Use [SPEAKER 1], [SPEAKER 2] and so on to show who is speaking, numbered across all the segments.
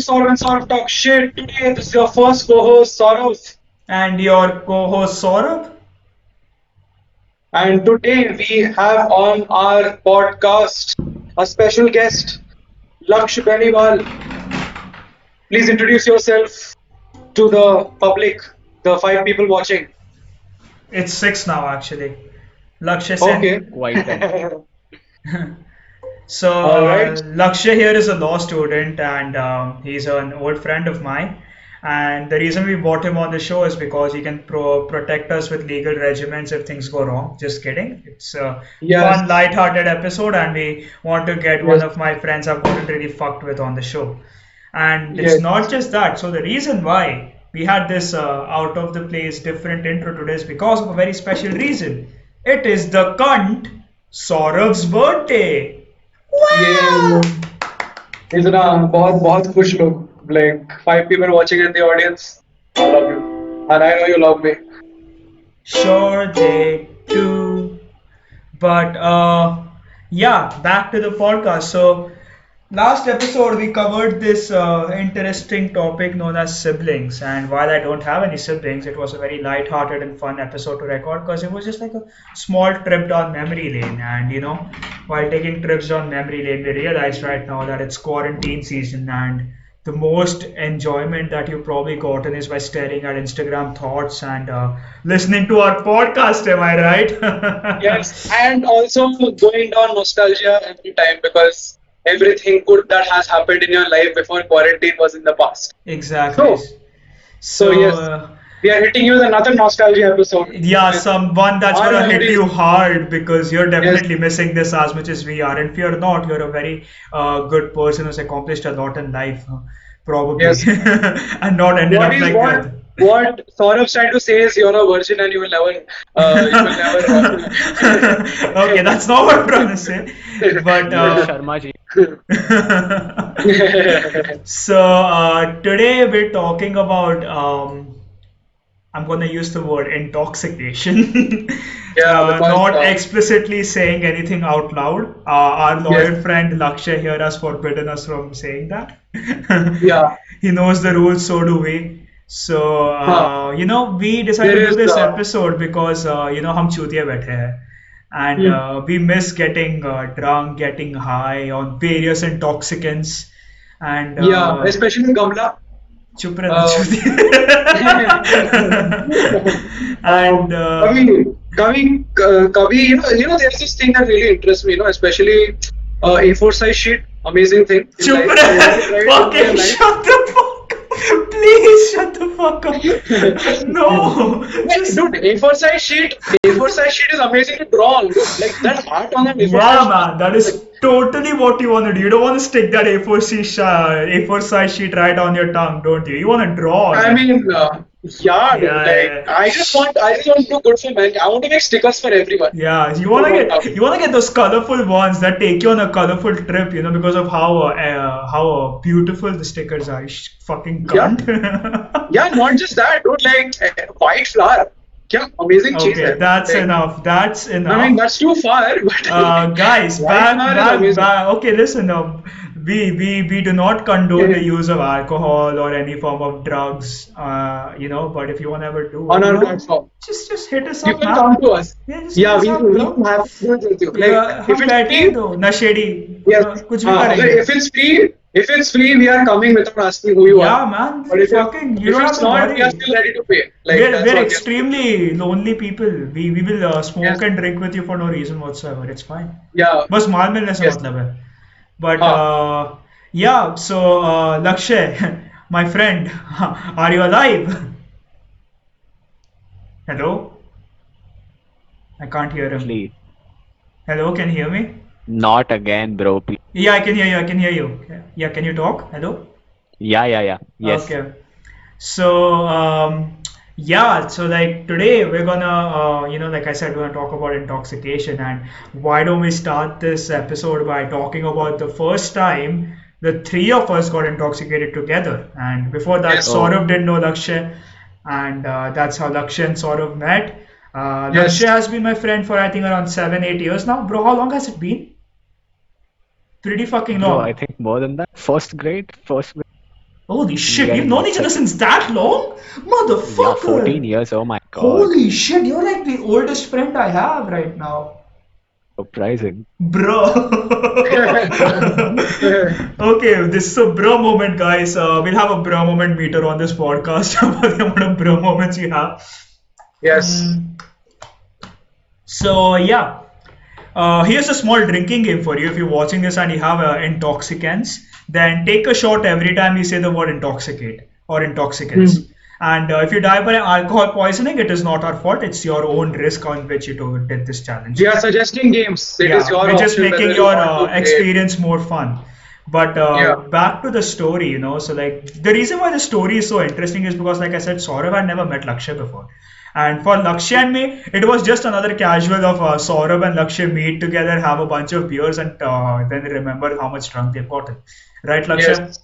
[SPEAKER 1] Saurav and Saurav Talk Shit. Today, this is your first co-host, Saurav.
[SPEAKER 2] And your co-host Saurabh?
[SPEAKER 1] And today we have on our podcast a special guest, Laksh Beniwal. Please introduce yourself to the public, the five people watching.
[SPEAKER 2] It's six now actually. Lakshya Sen.
[SPEAKER 1] Okay.
[SPEAKER 3] Quite right.
[SPEAKER 2] So
[SPEAKER 1] All right.
[SPEAKER 2] uh, Lakshya here is a law student and um, he's an old friend of mine. And the reason we brought him on the show is because he can pro- protect us with legal regiments if things go wrong. Just kidding. It's a
[SPEAKER 1] Yes.
[SPEAKER 2] fun, light-hearted episode, and we want to get one of my friends I've gotten really fucked with on the show. And it's
[SPEAKER 1] Yes.
[SPEAKER 2] not just that. So the reason why we had this uh, out of the place different intro today is because of a very special reason. It is the cunt Saurav's birthday.
[SPEAKER 1] ये इतना बहुत बहुत खुश लोग like five people watching in the audience. I love you, and I know you love me.
[SPEAKER 2] Sure they do. But uh yeah, back to the podcast. So last episode we covered this uh, interesting topic known as siblings and while I don't have any siblings it was a very light-hearted and fun episode to record because it was just like a small trip down memory lane and you know while taking trips down memory lane we realized right now that it's quarantine season and the most enjoyment that you've probably gotten is by staring at Instagram thoughts and uh, listening to our podcast. Am I right?
[SPEAKER 1] Yes, and also going down nostalgia every time because everything good that has happened in your life before quarantine was in the past.
[SPEAKER 2] Exactly.
[SPEAKER 1] So-
[SPEAKER 2] So,
[SPEAKER 1] so yes.
[SPEAKER 2] uh,
[SPEAKER 1] We are hitting you with another nostalgia episode.
[SPEAKER 2] yeah, someone that's gonna hit you hard because you're definitely missing this as much as we are. And if you're not, you're a very uh, good person who's accomplished a lot in life, probably,
[SPEAKER 1] Yes.
[SPEAKER 2] and not ended
[SPEAKER 1] What
[SPEAKER 2] up
[SPEAKER 1] is
[SPEAKER 2] like
[SPEAKER 1] what?
[SPEAKER 2] that.
[SPEAKER 1] What Saurav's trying to say is you're a virgin and you will never, uh, you will never.
[SPEAKER 2] okay, that's not what I'm trying to say. But uh,
[SPEAKER 3] Sharma ji.
[SPEAKER 2] so uh, today we're talking about um, I'm gonna use the word intoxication.
[SPEAKER 1] Yeah,
[SPEAKER 2] uh,
[SPEAKER 1] because,
[SPEAKER 2] not
[SPEAKER 1] uh,
[SPEAKER 2] explicitly saying anything out loud. Uh, our loyal
[SPEAKER 1] Yes.
[SPEAKER 2] friend Lakshya here has forbidden us from saying that.
[SPEAKER 1] yeah.
[SPEAKER 2] he knows the rules, so do we. So uh,
[SPEAKER 1] Huh.
[SPEAKER 2] you know, we decided
[SPEAKER 1] There
[SPEAKER 2] to do
[SPEAKER 1] is,
[SPEAKER 2] this
[SPEAKER 1] uh,
[SPEAKER 2] episode because uh, you know हम चूतिया बैठे हैं and mm. we miss getting uh, drunk, getting high on various intoxicants, and uh,
[SPEAKER 1] yeah, especially
[SPEAKER 2] in
[SPEAKER 1] Gamla.
[SPEAKER 2] Oh. and uh,
[SPEAKER 1] I mean, uh, Kavi, you know, you know, there's this thing that really interests me, you know, especially uh, A4 size sheet, amazing thing. Chupra.
[SPEAKER 2] Fucking shut the fuck please shut the fuck up no
[SPEAKER 1] Yes, dude, A4 size sheet, A4 size sheet is amazing to draw. Like that art on an A4
[SPEAKER 2] Yeah,
[SPEAKER 1] size
[SPEAKER 2] man, that is totally what you want to do. You don't want to stick that A4 sheet, uh, A4 size sheet right on your tongue, don't you? You want to draw.
[SPEAKER 1] I mean, uh, yeah, dude,
[SPEAKER 2] Yeah,
[SPEAKER 1] like
[SPEAKER 2] yeah.
[SPEAKER 1] I just want, I just want to do good for man. I want to make stickers for everyone.
[SPEAKER 2] yeah, you want to get you want to get those colorful ones that take you on a colorful trip, you know, because of how uh, how uh, beautiful the stickers are. You fucking
[SPEAKER 1] Yeah.
[SPEAKER 2] cunt.
[SPEAKER 1] Yeah, not just that, dude. Like uh, white flower, yeah, amazing cheese.
[SPEAKER 2] okay, that's
[SPEAKER 1] like,
[SPEAKER 2] enough. That's enough.
[SPEAKER 1] I mean, that's too far, but
[SPEAKER 2] uh, guys, back, back, back. Okay, listen. Um, we, we we do not condone
[SPEAKER 1] Yeah.
[SPEAKER 2] the use of alcohol or any form of drugs. Uh, you know, but if you want to ever do,
[SPEAKER 1] on
[SPEAKER 2] you
[SPEAKER 1] our
[SPEAKER 2] know,
[SPEAKER 1] platform,
[SPEAKER 2] just just hit us
[SPEAKER 1] you
[SPEAKER 2] up,
[SPEAKER 1] can
[SPEAKER 2] man.
[SPEAKER 1] come to us.
[SPEAKER 2] Yeah, just
[SPEAKER 1] Yeah,
[SPEAKER 2] hit
[SPEAKER 1] we
[SPEAKER 2] us up,
[SPEAKER 1] we
[SPEAKER 2] bro.
[SPEAKER 1] have food with you.
[SPEAKER 2] Yeah,
[SPEAKER 1] Like,
[SPEAKER 2] हम
[SPEAKER 1] if it's
[SPEAKER 2] बैठे हैं
[SPEAKER 1] free,
[SPEAKER 2] तो नशेड़ी
[SPEAKER 1] yes.
[SPEAKER 2] uh, कुछ भी
[SPEAKER 1] हाँ, अगर
[SPEAKER 2] करेंगे.
[SPEAKER 1] if it's free, if it's free, we are coming without asking who you
[SPEAKER 2] Yeah,
[SPEAKER 1] are.
[SPEAKER 2] man.
[SPEAKER 1] But if,
[SPEAKER 2] fucking,
[SPEAKER 1] it,
[SPEAKER 2] you
[SPEAKER 1] if
[SPEAKER 2] don't have
[SPEAKER 1] it's
[SPEAKER 2] to
[SPEAKER 1] not,
[SPEAKER 2] worry.
[SPEAKER 1] we are still ready to pay. Like,
[SPEAKER 2] we're
[SPEAKER 1] that's
[SPEAKER 2] we're
[SPEAKER 1] what we are-
[SPEAKER 2] extremely lonely people. We we will uh, smoke
[SPEAKER 1] Yes.
[SPEAKER 2] and drink with you for no reason whatsoever. It's fine.
[SPEAKER 1] Yeah.
[SPEAKER 2] बस माल मिलने से
[SPEAKER 1] Yes.
[SPEAKER 2] मतलब है but
[SPEAKER 1] हाँ.
[SPEAKER 2] uh, yeah so uh, Lakshay my friend are you alive hello I can't hear him
[SPEAKER 3] Please.
[SPEAKER 2] hello can you hear me
[SPEAKER 3] Not again, bro. Please.
[SPEAKER 2] yeah I can hear you I can hear you yeah can you talk hello
[SPEAKER 3] Yeah, yeah, yeah. Yes.
[SPEAKER 2] Okay. So um, yeah, so like today we're gonna uh, you know like I said we're gonna talk about intoxication and why don't we start this episode by talking about the first time the three of us got intoxicated together and before that
[SPEAKER 1] Yes.
[SPEAKER 2] Saurav didn't know Lakshay and uh, that's how Lakshay and Saurav met. Uh,
[SPEAKER 1] Yes.
[SPEAKER 2] Lakshay has been my friend for I think around seven eight years now. Bro, how long has it been? Pretty fucking
[SPEAKER 3] Bro,
[SPEAKER 2] long.
[SPEAKER 3] I think more than that. First grade, first grade.
[SPEAKER 2] Holy shit,
[SPEAKER 3] Yeah,
[SPEAKER 2] we've known each other since that long? Motherfucker!
[SPEAKER 3] Yeah, 14 years. Oh my god.
[SPEAKER 2] Holy shit, you're like the oldest friend I have right now.
[SPEAKER 3] Surprising.
[SPEAKER 2] Bro. okay, this is a bro moment, guys. Uh, we'll have a bro moment meter on this podcast about the amount of bro moments you have.
[SPEAKER 1] Yes.
[SPEAKER 2] So yeah, uh, here's a small drinking game for you. If you're watching this and you have uh, intoxicants, then take a shot every time you say the word intoxicate or intoxicants.
[SPEAKER 1] Hmm.
[SPEAKER 2] And uh, if you die by alcohol poisoning, it is not our fault. It's your own risk on which you did this challenge.
[SPEAKER 1] We are suggesting games. It is
[SPEAKER 2] yeah,
[SPEAKER 1] your
[SPEAKER 2] we're just making
[SPEAKER 1] you
[SPEAKER 2] your uh,
[SPEAKER 1] play
[SPEAKER 2] experience more fun. But uh,
[SPEAKER 1] Yeah.
[SPEAKER 2] back to the story, you know. So like the reason why the story is so interesting is because, like I said, Saurav had never met Lakshay before. And for Lakshay and me, it was just another casual of uh, Saurabh and Lakshay meet together, have a bunch of beers, and uh, then remember how much drunk they've gotten. Right, Lakshay?
[SPEAKER 1] Yes.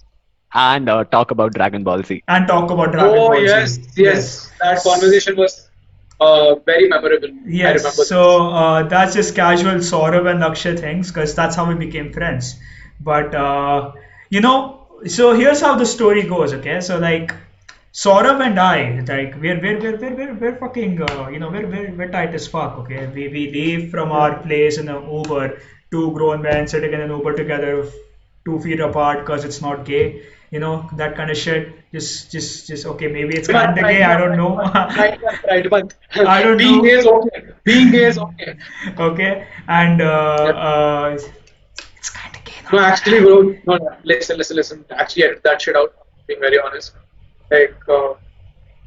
[SPEAKER 3] And uh, talk about Dragon Ball Z.
[SPEAKER 2] And talk about Dragon
[SPEAKER 1] Oh
[SPEAKER 2] Ball Z.
[SPEAKER 1] Oh, yes, yes. That conversation was uh, very memorable. I
[SPEAKER 2] Yes,
[SPEAKER 1] remember.
[SPEAKER 2] so uh, that's just casual Saurabh and Lakshay things because that's how we became friends. But uh, you know, so here's how the story goes. Okay, so like Saurabh and I, like we're we're we're we're, we're, we're fucking uh, you know we're, we're we're tight as fuck. Okay, we we leave from our place in an Uber, two grown men sitting in an Uber together, two feet apart because it's not gay. You know that kind of shit. Just just just okay. Maybe it's kind of gay. I don't know.
[SPEAKER 1] Right, but
[SPEAKER 2] I don't
[SPEAKER 1] being
[SPEAKER 2] know.
[SPEAKER 1] gay is okay. Being gay is okay.
[SPEAKER 2] okay and uh, uh, it's kind of gay
[SPEAKER 1] No, actually, bro. No, no, listen, listen, listen. Actually, edit that shit out. Being very honest. Like, uh,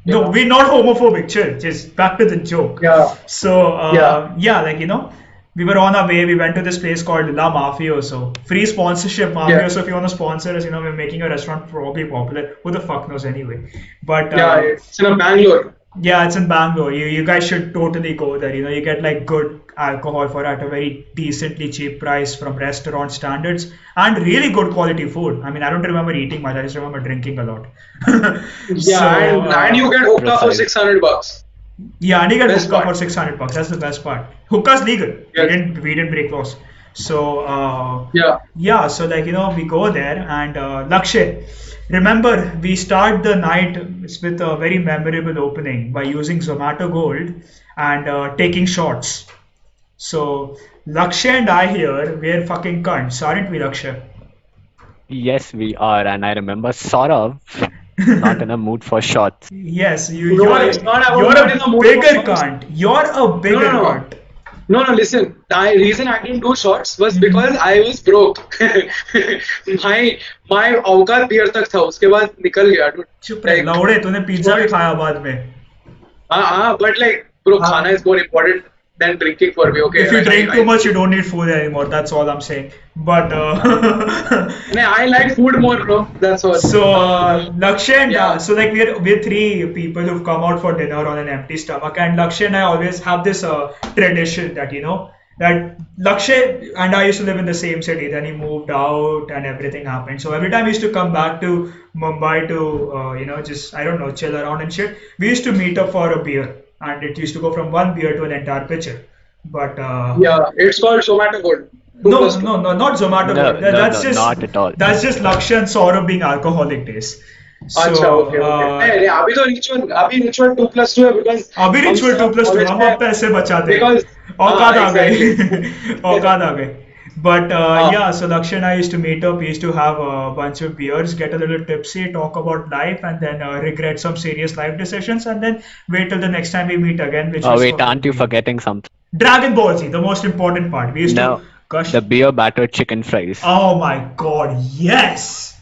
[SPEAKER 2] no
[SPEAKER 1] know,
[SPEAKER 2] we're not homophobic. Chill. Just back to the joke.
[SPEAKER 1] Yeah.
[SPEAKER 2] so uh,
[SPEAKER 1] Yeah.
[SPEAKER 2] yeah like you know we were on our way. We went to this place called La Mafioso. Free sponsorship Mafioso if you want to sponsor us you know we're making a restaurant probably popular. Who the fuck knows anyway. But uh,
[SPEAKER 1] Yeah, it's in a Bangalore.
[SPEAKER 2] Yeah, it's in Bangalore. You you guys should totally go there. You know, you get like good alcohol for at a very decently cheap price from restaurant standards and really good quality food. I mean, I don't remember eating much. I just remember drinking a lot.
[SPEAKER 1] Yeah,
[SPEAKER 2] So,
[SPEAKER 1] and,
[SPEAKER 2] uh,
[SPEAKER 1] and you get hookah for 600 bucks.
[SPEAKER 2] yeah, and you get
[SPEAKER 1] Best
[SPEAKER 2] hookah
[SPEAKER 1] part.
[SPEAKER 2] for 600 bucks. That's the best part. Hookah's legal. We didn't we didn't break laws. So uh,
[SPEAKER 1] Yeah.
[SPEAKER 2] yeah, so like you know, we go there and uh, Lakshay. Remember, we start the night with a very memorable opening by using Zomato Gold and uh, taking shots. So Lakshay and I here, we're fucking cunts, aren't we, Lakshay?
[SPEAKER 3] Yes, we are. And I remember Saurav not in a mood for shots.
[SPEAKER 2] Yes, you,
[SPEAKER 1] No,
[SPEAKER 2] you're,
[SPEAKER 1] it's not
[SPEAKER 2] you're
[SPEAKER 1] not
[SPEAKER 2] a bigger
[SPEAKER 1] for shots.
[SPEAKER 2] cunt. You're a bigger
[SPEAKER 1] no, no.
[SPEAKER 2] cunt.
[SPEAKER 1] No, no, listen. The reason I didn't do shorts was
[SPEAKER 2] Mm-hmm.
[SPEAKER 1] because I was broke. my my औकात beer तक था उसके बाद निकल गया dude.
[SPEAKER 2] चुप रहे
[SPEAKER 1] Like,
[SPEAKER 2] लौड़े तूने पिज्जा भी खाया बाद में
[SPEAKER 1] हाँ हाँ but like bro
[SPEAKER 2] khana
[SPEAKER 1] खाना is more important than drinking for me okay
[SPEAKER 2] if you
[SPEAKER 1] Like,
[SPEAKER 2] drink
[SPEAKER 1] I,
[SPEAKER 2] too much you don't need food anymore that's all i'm saying. But uh,
[SPEAKER 1] I, I like food more bro. That's all
[SPEAKER 2] so uh, lakshay and
[SPEAKER 1] Yeah.
[SPEAKER 2] uh, so like we're we're three people who've come out for dinner on an empty stomach and lakshay and i always have this uh, tradition that you know that lakshay and i used to live in the same city then he moved out and everything happened. So every time he used to come back to mumbai to uh, you know just i don't know chill around and shit we used to meet up for a beer and it used to go from one beer to an entire pitcher but uh,
[SPEAKER 1] yeah it's called Zomato Gold Two
[SPEAKER 2] no,
[SPEAKER 1] plus two.
[SPEAKER 2] no, no, not Zomato.
[SPEAKER 3] No,
[SPEAKER 2] Gold. That-
[SPEAKER 3] no,
[SPEAKER 2] that's
[SPEAKER 3] no,
[SPEAKER 2] just
[SPEAKER 3] not at all.
[SPEAKER 2] That's just Lakshay and Saurabh being alcoholic days. So,
[SPEAKER 1] अच्छा okay okay
[SPEAKER 2] uh,
[SPEAKER 1] नहीं अभी तो ritual अभी ritual 2 plus 2 है because
[SPEAKER 2] अभी ritual two plus two हम अब पैसे बचाते हैं
[SPEAKER 1] Because-
[SPEAKER 2] औकात
[SPEAKER 1] हाँ,
[SPEAKER 2] आ गए
[SPEAKER 1] exactly.
[SPEAKER 2] औकात आ गए but uh,
[SPEAKER 1] हाँ.
[SPEAKER 2] yeah so Lakshay and I used to meet up we used to have a bunch of beers get a little tipsy talk about life and then uh, regret some serious life decisions and then wait till the next time we meet again which
[SPEAKER 3] Oh, wait,
[SPEAKER 2] for-
[SPEAKER 3] aren't you forgetting something?
[SPEAKER 2] Dragon Ball Z the most important part we used
[SPEAKER 3] No,
[SPEAKER 2] to gush
[SPEAKER 3] the beer battered chicken fries.
[SPEAKER 2] Oh my god, yes!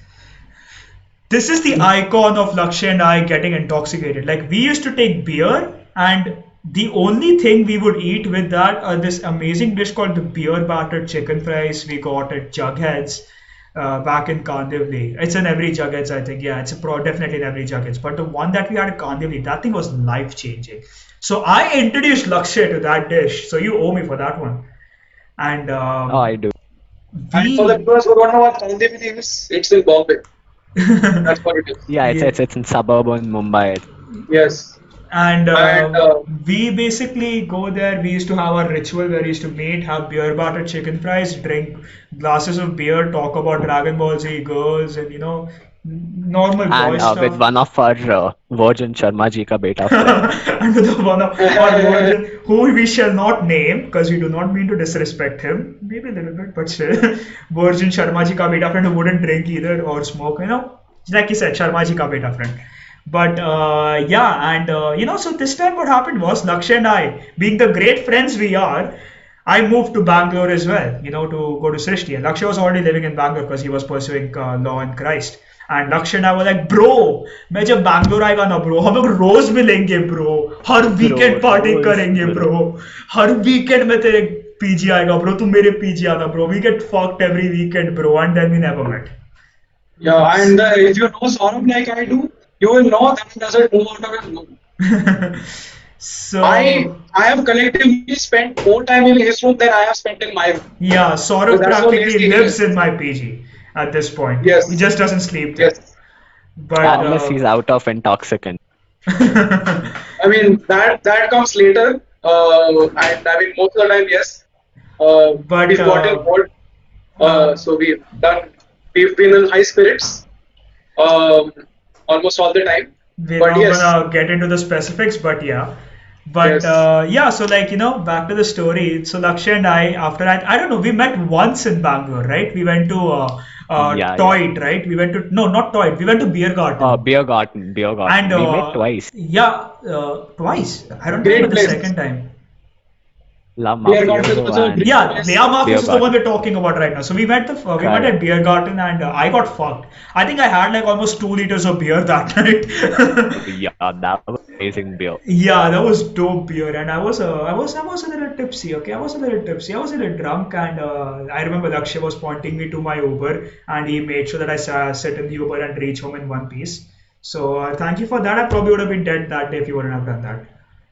[SPEAKER 2] This is the icon of Lakshya and I getting intoxicated. Like, we used to take beer, and the only thing we would eat with that are this amazing dish called the beer battered chicken fries we got at Jugheads uh, back in Kandivli. It's in every Jugheads, I think. Yeah, it's a pro, definitely in every Jugheads. But the one that we had at Kandivli, that thing was life changing. So I introduced Lakshay to that dish. So you owe me for that one. And um,
[SPEAKER 3] Oh, I do.
[SPEAKER 1] and for the viewers who don't know what Kandivali is it's in Bombay that's what it is
[SPEAKER 3] Yeah, it's,
[SPEAKER 2] Yeah.
[SPEAKER 3] it's, it's in suburban Mumbai.
[SPEAKER 1] yes
[SPEAKER 2] And, uh,
[SPEAKER 1] And, uh,
[SPEAKER 2] we basically go there. We used to have our ritual where we used to meet, have beer battered chicken fries, drink glasses of beer, talk about Dragon Ball Z girls, and you know, normal boy
[SPEAKER 3] And uh,
[SPEAKER 2] stuff.
[SPEAKER 3] with one of our uh, Virgin Sharma ji ka beta friend.
[SPEAKER 2] and the one of our virgin, who we shall not name because we do not mean to disrespect him, maybe a little bit, but still, Virgin Sharma ji ka beta friend who wouldn't drink either or smoke, you know, like he said, Sharma ji ka beta friend But uh, yeah, and uh, you know, so this time what happened was Lakshay and I, being the great friends we are, I moved to Bangalore as well, you know, to go to Srishti. And Lakshay was already living in Bangalore because he was pursuing uh, law in Christ. And लक्ष्य and I were like, bro, मैं जब बैंगलोर आएगा ना bro हम लोग रोज मिलेंगे bro हर weekend party
[SPEAKER 3] रोज,
[SPEAKER 2] करेंगे
[SPEAKER 3] bro.
[SPEAKER 2] Bro हर weekend में तेरे पीजी आएगा ब्रो तू मेरे पीजी आना bro we get fucked every weekend bro and then we never met
[SPEAKER 1] Yeah, and uh, if you know Saurabh like I do, You will know that he doesn't move out of his room.
[SPEAKER 2] so
[SPEAKER 1] I I have collectively spent more time in his room than I have spent in my room.
[SPEAKER 2] yeah Saurabh
[SPEAKER 1] So
[SPEAKER 2] practically lives in my PG at this point
[SPEAKER 1] Yes.
[SPEAKER 2] he just doesn't sleep there
[SPEAKER 1] Yes.
[SPEAKER 2] but
[SPEAKER 3] Unless
[SPEAKER 2] uh,
[SPEAKER 3] he's out of intoxicant.
[SPEAKER 1] I mean that that comes later. Uh, and I mean most of the time, yes. Uh,
[SPEAKER 2] But,
[SPEAKER 1] we've got
[SPEAKER 2] uh,
[SPEAKER 1] involved. Uh, so we've done. We've been in high spirits. Um, almost all the time.
[SPEAKER 2] we're
[SPEAKER 1] But
[SPEAKER 2] not
[SPEAKER 1] yes.
[SPEAKER 2] gonna get into the specifics, but yeah. But
[SPEAKER 1] Yes.
[SPEAKER 2] uh, yeah, so like you know, back to the story. So Lakshya and I, after that, I don't know, we met once in Bangalore, right? We went to uh, uh,
[SPEAKER 3] Yeah,
[SPEAKER 2] Toit, right? We went to no, not Toit. We went to Beer Garden.
[SPEAKER 3] Uh, beer garden, beer garden.
[SPEAKER 2] and
[SPEAKER 3] we
[SPEAKER 2] uh,
[SPEAKER 3] met twice.
[SPEAKER 2] Yeah, uh, twice. I don't
[SPEAKER 1] Great
[SPEAKER 2] remember the second time.
[SPEAKER 3] La
[SPEAKER 1] Beer garden is
[SPEAKER 3] Mafioso
[SPEAKER 1] also a
[SPEAKER 3] and
[SPEAKER 1] great-
[SPEAKER 2] Yeah,
[SPEAKER 1] Yes.
[SPEAKER 2] Lea Marcus
[SPEAKER 3] Beer
[SPEAKER 2] is the
[SPEAKER 3] garden.
[SPEAKER 2] one we're talking about right now. So we went the uh, we went
[SPEAKER 3] Correct.
[SPEAKER 2] at Beer Garden and uh, I got fucked. I think I had like almost two liters of beer that night.
[SPEAKER 3] yeah, that was amazing beer.
[SPEAKER 2] Yeah, that was dope beer, and I was uh, I was I was a little tipsy. Okay, I was a little tipsy. I was a little drunk, and uh, I remember Lakshay was pointing me to my Uber, and he made sure that I sa- sit in the Uber and reach home in one piece. So uh, thank you for that. I probably would have been dead that day if you wouldn't have done that.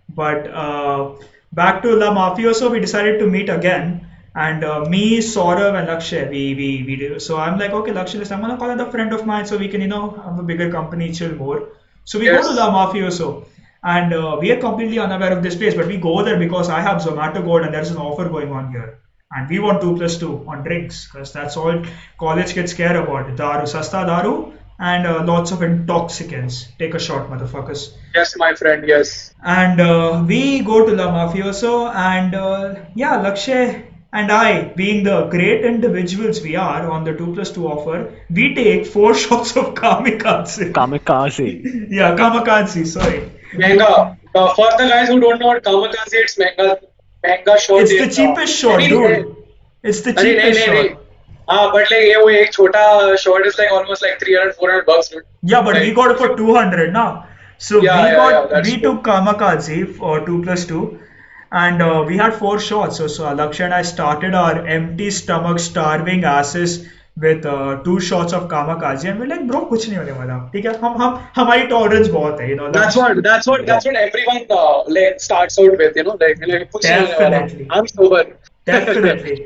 [SPEAKER 2] But uh, back to La Mafioso, we decided to meet again. And uh, me, Saurav, and Lakshay, we, we, we did. So I'm like, okay, Lakshay, listen, I'm gonna call another friend of mine so we can, you know, have a bigger company, chill more. So we
[SPEAKER 1] Yes.
[SPEAKER 2] go to La Mafioso. And uh, we are completely unaware of this place, but we go there because I have Zomato Gold and there's an offer going on here. And we want 2 plus 2 on drinks because that's all college kids care about. Daru, sasta daru, and uh, lots of intoxicants. Take a shot, motherfuckers.
[SPEAKER 1] Yes, my friend, yes.
[SPEAKER 2] And uh, we go to La Mafioso, and uh, yeah, Lakshay and I, being the great individuals we are on the 2 plus 2 offer, we take four shots of kamikaze.
[SPEAKER 3] Kamikaze.
[SPEAKER 2] yeah, kamikaze, sorry.
[SPEAKER 1] Manga. Uh, for the guys who don't know what kamikaze it's manga, manga shot.
[SPEAKER 2] It's the cheapest shot, dude. It's the cheapest shot.
[SPEAKER 1] हाँ but like ये वो एक छोटा shot is like almost like 300 400 bucks dude
[SPEAKER 2] Yeah, but we
[SPEAKER 1] Like,
[SPEAKER 2] got for 200 now. So
[SPEAKER 1] Yeah,
[SPEAKER 2] we
[SPEAKER 1] yeah,
[SPEAKER 2] got
[SPEAKER 1] yeah, that's
[SPEAKER 2] we
[SPEAKER 1] true.
[SPEAKER 2] took kamikaze for 2 plus 2 and uh, we had four shots. So, so Lakshay and I started our empty stomach starving asses with uh, two shots of kamikaze and we're like bro कुछ नहीं होने वाला ठीक है हम हम हमारी tolerance बहुत है you know
[SPEAKER 1] that's what that's what that's what everyone uh, like starts out with you know like, like कुछ नहीं होने वाला. I'm sober
[SPEAKER 2] definitely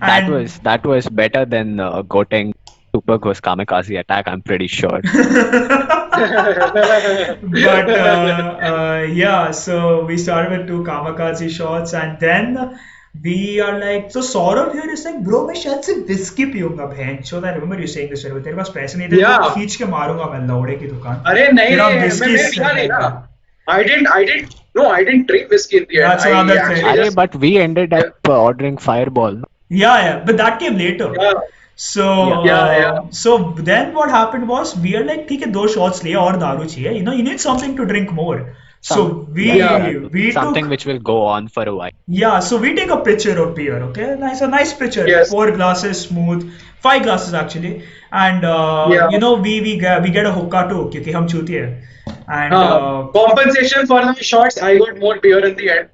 [SPEAKER 3] That was that was better than uh, Gotenks Super Ghost Kamikaze attack. I'm pretty sure.
[SPEAKER 2] but uh, uh, yeah, so we started with two Kamikaze shots, and then we are like, so Saurabh here is like, bro, मैं शायद सिर्फ whisky पीऊंगा बहन so I remember you saying this तेरे पास पैसे नहीं थे तो खींच के मारूंगा मैं लौड़े की दुकान
[SPEAKER 1] अरे नहीं मैं मैं पीना नहीं था I didn't, I didn't, no, I didn't drink whiskey in the end.
[SPEAKER 2] That's another thing.
[SPEAKER 1] Just,
[SPEAKER 3] but we ended up uh, ordering Fireball.
[SPEAKER 2] yeah yeah but that came later
[SPEAKER 1] yeah
[SPEAKER 2] So
[SPEAKER 1] Yeah,
[SPEAKER 2] uh,
[SPEAKER 1] yeah.
[SPEAKER 2] so then what happened was we are like ठीक है दो shots लिए और दारू चाहिए you know you need something to drink more so
[SPEAKER 3] Some-
[SPEAKER 2] we
[SPEAKER 1] Yeah.
[SPEAKER 2] we
[SPEAKER 3] something
[SPEAKER 2] took
[SPEAKER 3] which will go on for a while.
[SPEAKER 2] Yeah, so we take a picture of beer, okay? Nice, a nice picture.
[SPEAKER 1] Yes.
[SPEAKER 2] Four glasses, smooth. Five glasses actually, and uh,
[SPEAKER 1] Yeah.
[SPEAKER 2] you know we we get we get a hookah too, क्योंकि हम चूती है. And
[SPEAKER 1] Uh,
[SPEAKER 2] uh,
[SPEAKER 1] compensation for the shots, I got more beer in the end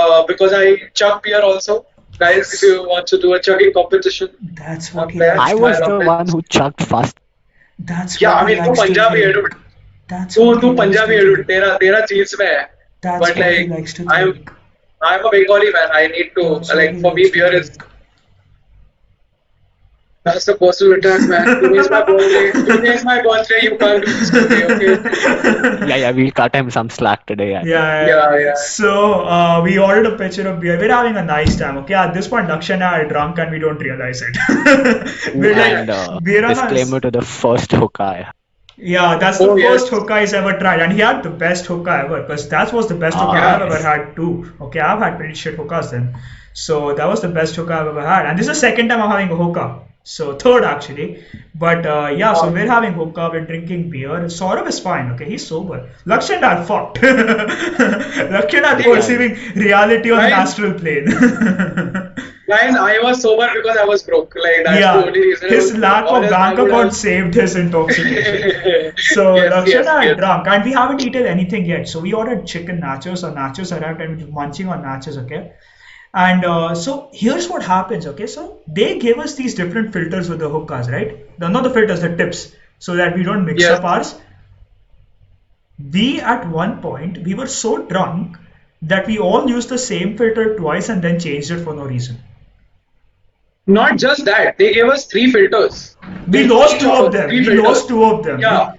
[SPEAKER 1] uh, because I chug beer also. Guys, if you want to do a chugging competition,
[SPEAKER 2] that's what he
[SPEAKER 1] Okay.
[SPEAKER 2] likes
[SPEAKER 3] I
[SPEAKER 2] to
[SPEAKER 3] was
[SPEAKER 1] I
[SPEAKER 3] the
[SPEAKER 1] love it.
[SPEAKER 3] one who chugged fast.
[SPEAKER 2] That's
[SPEAKER 1] yeah, I
[SPEAKER 2] what he
[SPEAKER 1] mean, तू
[SPEAKER 2] likes to
[SPEAKER 1] Punjabi है
[SPEAKER 2] do.
[SPEAKER 1] dude.
[SPEAKER 2] That's
[SPEAKER 1] तू
[SPEAKER 2] what
[SPEAKER 1] तू
[SPEAKER 2] he likes
[SPEAKER 1] Punjabi
[SPEAKER 2] to
[SPEAKER 1] है
[SPEAKER 2] do.
[SPEAKER 1] dude. तेरा तेरा चीज में है.
[SPEAKER 2] That's
[SPEAKER 1] But
[SPEAKER 2] what he
[SPEAKER 1] like,
[SPEAKER 2] likes to
[SPEAKER 1] I'm
[SPEAKER 2] drink.
[SPEAKER 1] I'm a Bengali man. I need to
[SPEAKER 2] That's what
[SPEAKER 1] like
[SPEAKER 2] he
[SPEAKER 1] for me
[SPEAKER 2] likes to
[SPEAKER 1] beer is
[SPEAKER 2] drink.
[SPEAKER 1] that's the personal attack, man. Today's my birthday. Today's my birthday. You can't do this to me, okay?
[SPEAKER 3] Yeah, yeah, we'll cut him some slack today. Yeah.
[SPEAKER 2] Yeah,
[SPEAKER 1] Yeah, yeah.
[SPEAKER 2] So uh, we ordered a pitcher of beer. We're having a nice time. Okay, at this point, Lakshay and I are drunk and we don't realize it. We're
[SPEAKER 3] and
[SPEAKER 2] like,
[SPEAKER 3] uh,
[SPEAKER 2] we're on a-
[SPEAKER 3] disclaimer to the first hookah.
[SPEAKER 2] Yeah, that's the
[SPEAKER 1] Oh,
[SPEAKER 2] first
[SPEAKER 1] yes.
[SPEAKER 2] hookah he's ever tried, and he had the best hookah ever because that was the best
[SPEAKER 3] Ah,
[SPEAKER 2] hookah I've ever had too. Okay, I've had pretty shit hookahs then, so that was the best hookah I've ever had, and this is the second time I'm having a hookah, so third actually. But uh, yeah, so we're having hookah, we're drinking beer. Saurav is fine, okay, he's sober. Lakshan and I are fucked. Lakshan are
[SPEAKER 1] Yeah.
[SPEAKER 2] perceiving reality on the astral plane.
[SPEAKER 1] Guys, I was sober because I was broke. Like that's
[SPEAKER 2] yeah,
[SPEAKER 1] the only reason.
[SPEAKER 2] His
[SPEAKER 1] was
[SPEAKER 2] lack of
[SPEAKER 1] Or
[SPEAKER 2] bank account
[SPEAKER 1] have-
[SPEAKER 2] saved his intoxication. So
[SPEAKER 1] Yes,
[SPEAKER 2] Lakshana
[SPEAKER 1] yes, yes.
[SPEAKER 2] drunk and we haven't eaten anything yet. So we ordered chicken nachos. Our nachos arrived and we're munching on nachos, okay? And uh, so here's what happens, okay? So they gave us these different filters with the hookahs, right? No, not the filters, the tips, so that we don't mix
[SPEAKER 1] Yes.
[SPEAKER 2] up ours. We at one point we were so drunk that we all used the same filter twice and then changed it for no reason.
[SPEAKER 1] Not just that, they gave us three filters.
[SPEAKER 2] We lost two of them. We
[SPEAKER 1] filters.
[SPEAKER 2] lost two of them.
[SPEAKER 1] Yeah,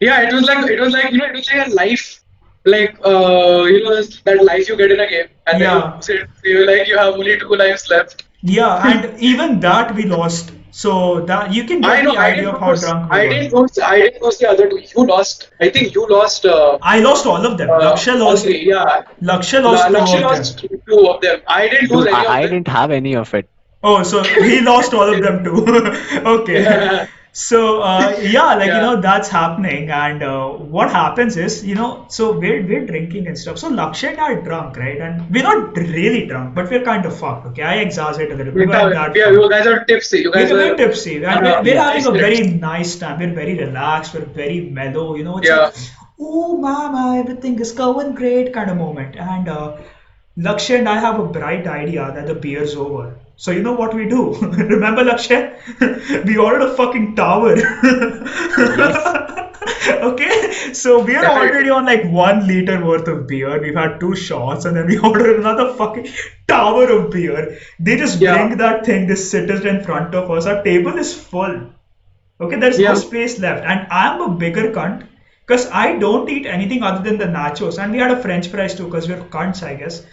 [SPEAKER 1] yeah. It was like it was like you know it was like a life, like uh you know that life you get in a game, and
[SPEAKER 2] Yeah.
[SPEAKER 1] then you sit, you're like you have only two lives left.
[SPEAKER 2] Yeah, and even that we lost. So that you can get
[SPEAKER 1] I know.
[SPEAKER 2] the
[SPEAKER 1] I
[SPEAKER 2] idea
[SPEAKER 1] didn't
[SPEAKER 2] of how
[SPEAKER 1] lose.
[SPEAKER 2] drunk we
[SPEAKER 1] I
[SPEAKER 2] were.
[SPEAKER 1] didn't lose. I didn't lose the other two. You lost. I think you lost. Uh,
[SPEAKER 2] I lost all of them.
[SPEAKER 1] uh,
[SPEAKER 2] Laksha
[SPEAKER 1] all
[SPEAKER 2] lost.
[SPEAKER 1] three, Yeah.
[SPEAKER 2] Laksha lost two
[SPEAKER 1] Lakshya
[SPEAKER 2] of
[SPEAKER 1] lost
[SPEAKER 2] them.
[SPEAKER 1] two of them. I didn't lose
[SPEAKER 3] Dude,
[SPEAKER 1] any
[SPEAKER 3] I, I
[SPEAKER 1] of them.
[SPEAKER 3] didn't have any of it.
[SPEAKER 2] Oh, so he lost all of them too. okay.
[SPEAKER 1] Yeah.
[SPEAKER 2] So uh, yeah, like you know that's happening, and uh, what happens is you know so we're we're drinking and stuff. So Lakshay and I are drunk, right? And we're not really drunk, but we're kind of fucked. Okay, I exaggerate a little bit. That
[SPEAKER 1] yeah, you guys are tipsy. You guys
[SPEAKER 2] We're
[SPEAKER 1] are.
[SPEAKER 2] tipsy and we're, we're
[SPEAKER 1] yeah,
[SPEAKER 2] having a very nice time. We're very relaxed. We're very mellow. You know, it's
[SPEAKER 1] Yeah.
[SPEAKER 2] like, oh, mama, everything is going great kind of moment. And uh, Lakshay and I have a bright idea that the beer's over. So you know what we do? Remember Lakshay? we ordered a fucking tower. okay, so we are already on like one liter worth of beer. We've had two shots, and then we ordered another fucking tower of beer. They just
[SPEAKER 1] Yeah.
[SPEAKER 2] bring that thing, they sit it in front of us. Our table is full. Okay, there's
[SPEAKER 1] Yeah.
[SPEAKER 2] no space left, and I'm a bigger cunt because I don't eat anything other than the nachos, and we had a French fries too because we're cunts, I guess.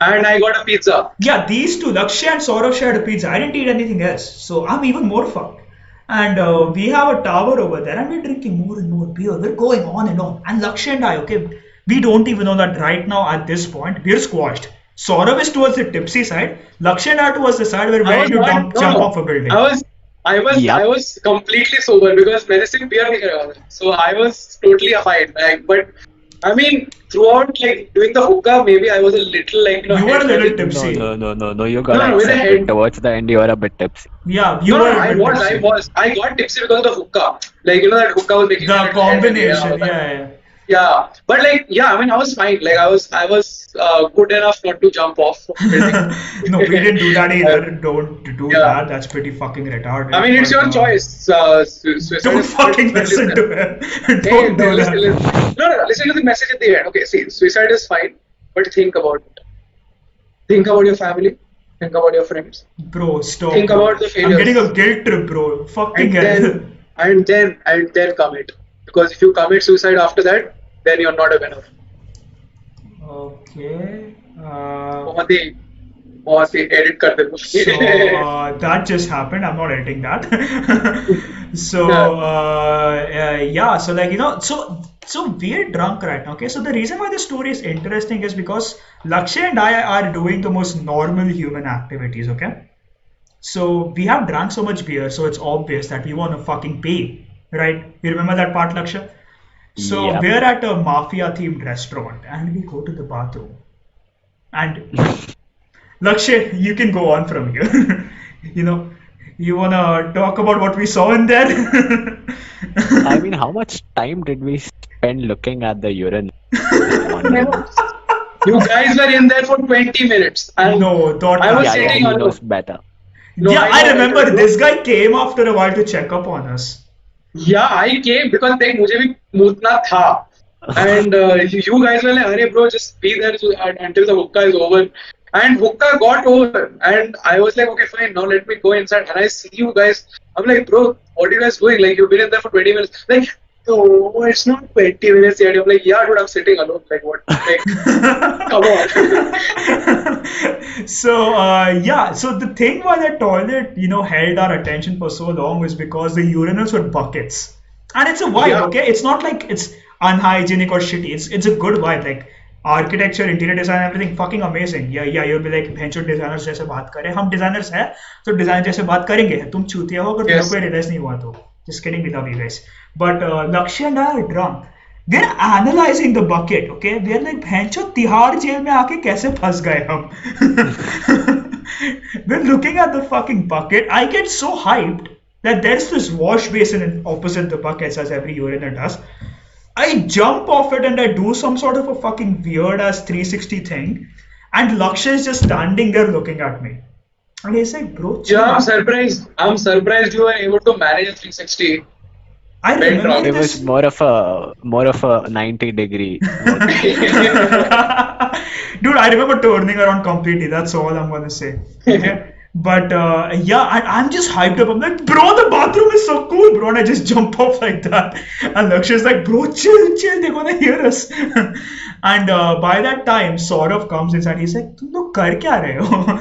[SPEAKER 1] And I got a pizza.
[SPEAKER 2] Yeah, these two, Lakshya and Saurav shared a pizza. I didn't eat anything else. So I'm even more fucked. And uh, we have a tower over there and we're drinking more and more beer. We're going on and on. And Lakshya and I, okay, we don't even know that right now at this point, we're squashed. Saurav is towards the tipsy side. Lakshya and I towards the side where when
[SPEAKER 1] you
[SPEAKER 2] dump,
[SPEAKER 1] no.
[SPEAKER 2] jump off a building.
[SPEAKER 1] I was I was
[SPEAKER 3] yep.
[SPEAKER 1] I was completely sober because medicine beer. Uh, so I was totally fine. Like, but I mean, throughout like doing the hookah, maybe I was a little like you know.
[SPEAKER 2] You were a little
[SPEAKER 3] No,
[SPEAKER 2] tipsy.
[SPEAKER 3] no, no, no, no. You gotta
[SPEAKER 1] No, no, with the head.
[SPEAKER 3] it. Towards the end, you were a bit tipsy.
[SPEAKER 2] Yeah, you
[SPEAKER 1] No,
[SPEAKER 2] were
[SPEAKER 1] no,
[SPEAKER 2] a
[SPEAKER 1] I
[SPEAKER 2] bit
[SPEAKER 1] was, I was. I got tipsy because of the hookah. Like you know that hookah was making
[SPEAKER 2] The
[SPEAKER 1] me head
[SPEAKER 2] combination, yeah, yeah.
[SPEAKER 1] Yeah, but like yeah, I mean I was fine. Like I was I was uh, good enough not to jump off. of the building.
[SPEAKER 2] no, we didn't do that either. Don't do
[SPEAKER 1] Yeah.
[SPEAKER 2] that. That's pretty fucking retarded.
[SPEAKER 1] I mean it's your
[SPEAKER 2] uh,
[SPEAKER 1] choice. Uh, su-
[SPEAKER 2] Don't fucking listen to him. Don't
[SPEAKER 1] no,
[SPEAKER 2] do
[SPEAKER 1] listen,
[SPEAKER 2] that.
[SPEAKER 1] listen. No, no, no, listen to the message at the end. Okay, see, suicide is fine, but think about it. Think about your family. Think about your friends.
[SPEAKER 2] Bro, stop.
[SPEAKER 1] Think about the failures I'm
[SPEAKER 2] getting a guilt trip, bro. Fucking
[SPEAKER 1] And
[SPEAKER 2] hell.
[SPEAKER 1] then, and then, and then commit. Because if you commit suicide after that, then you're not a winner.
[SPEAKER 2] Okay. Uh,
[SPEAKER 1] बहुत ही बहुत ही edit कर दे
[SPEAKER 2] so uh, that just happened. I'm not editing that. so
[SPEAKER 1] Yeah.
[SPEAKER 2] uh, uh, yeah, so like you know, so so we're drunk right now. Okay, so the reason why this story is interesting is because Lakshay and I are doing the most normal human activities. Okay, so we have drank so much beer, so it's obvious that we want to fucking pay, right? You remember that part, Lakshay? So
[SPEAKER 3] Yep.
[SPEAKER 2] we're at a mafia themed restaurant and we go to the bathroom. And Lakshay, you can go on from here. you know, you wanna talk about what we saw in there?
[SPEAKER 3] I mean, how much time did we spend looking at the urine?
[SPEAKER 1] you guys were in there for 20 minutes and
[SPEAKER 2] no, thought
[SPEAKER 1] I was
[SPEAKER 3] yeah, yeah,
[SPEAKER 1] sitting
[SPEAKER 3] he
[SPEAKER 1] on-
[SPEAKER 3] knows better.
[SPEAKER 1] No,
[SPEAKER 2] yeah,
[SPEAKER 1] I
[SPEAKER 2] I remember this guy came after a while to check up on us
[SPEAKER 1] yeah i came because they mujhe bhi mutna tha and uh, you guys were like bro just be there until the hookah is over. And hookah got over and i was like okay fine now let me go inside and i see you guys. I'm like bro what are you guys doing? Like you've been in there for 20 minutes. Like no, it's not 20 minutes yet. I'm like, "Yeah, dude, I'm sitting alone. Like, what? Like, come on."
[SPEAKER 2] so uh, yeah, so the thing why the toilet, you know, held our attention for so long was because the urinals were buckets. and it's a vibe.
[SPEAKER 1] Yeah.
[SPEAKER 2] Okay, it's not like it's unhygienic or shitty. It's it's a good vibe. Like architecture, interior design, everything fucking amazing. Yeah, yeah, you'll be like भैंचो designers जैसे बात करें हम designers हैं तो design जैसे बात करेंगे तुम चूतिया हो अगर
[SPEAKER 1] Yes.
[SPEAKER 2] तुम्हें realize नहीं हुआ तो Just kidding we love you guys. But uh, Lakshya and I are drunk. They're analyzing the bucket, okay? They're like, Bhencho, Tihar jail mein aake kaise phas gaye hum? We're looking at the fucking bucket. I get so hyped that there's this wash basin opposite the bucket, as every uriner does. I jump off it and I do some sort of a fucking weird ass 360 thing. And Lakshya is just standing there looking at me. And he said, bro,
[SPEAKER 1] yeah, I'm surprised. I'm surprised you were able to manage 360.
[SPEAKER 2] I remember
[SPEAKER 3] it was more of a more of a 90 degree.
[SPEAKER 2] Dude, I remember turning around completely. That's all I'm gonna say. But uh, yeah, I, am just hyped up. I'm like, bro, the bathroom is so cool, bro, and I just jump off like that. And Lakshya's like, bro, chill, chill, they're gonna hear us. and uh, by that time, Saurav comes inside. He's like, tum log kar kya rahe ho?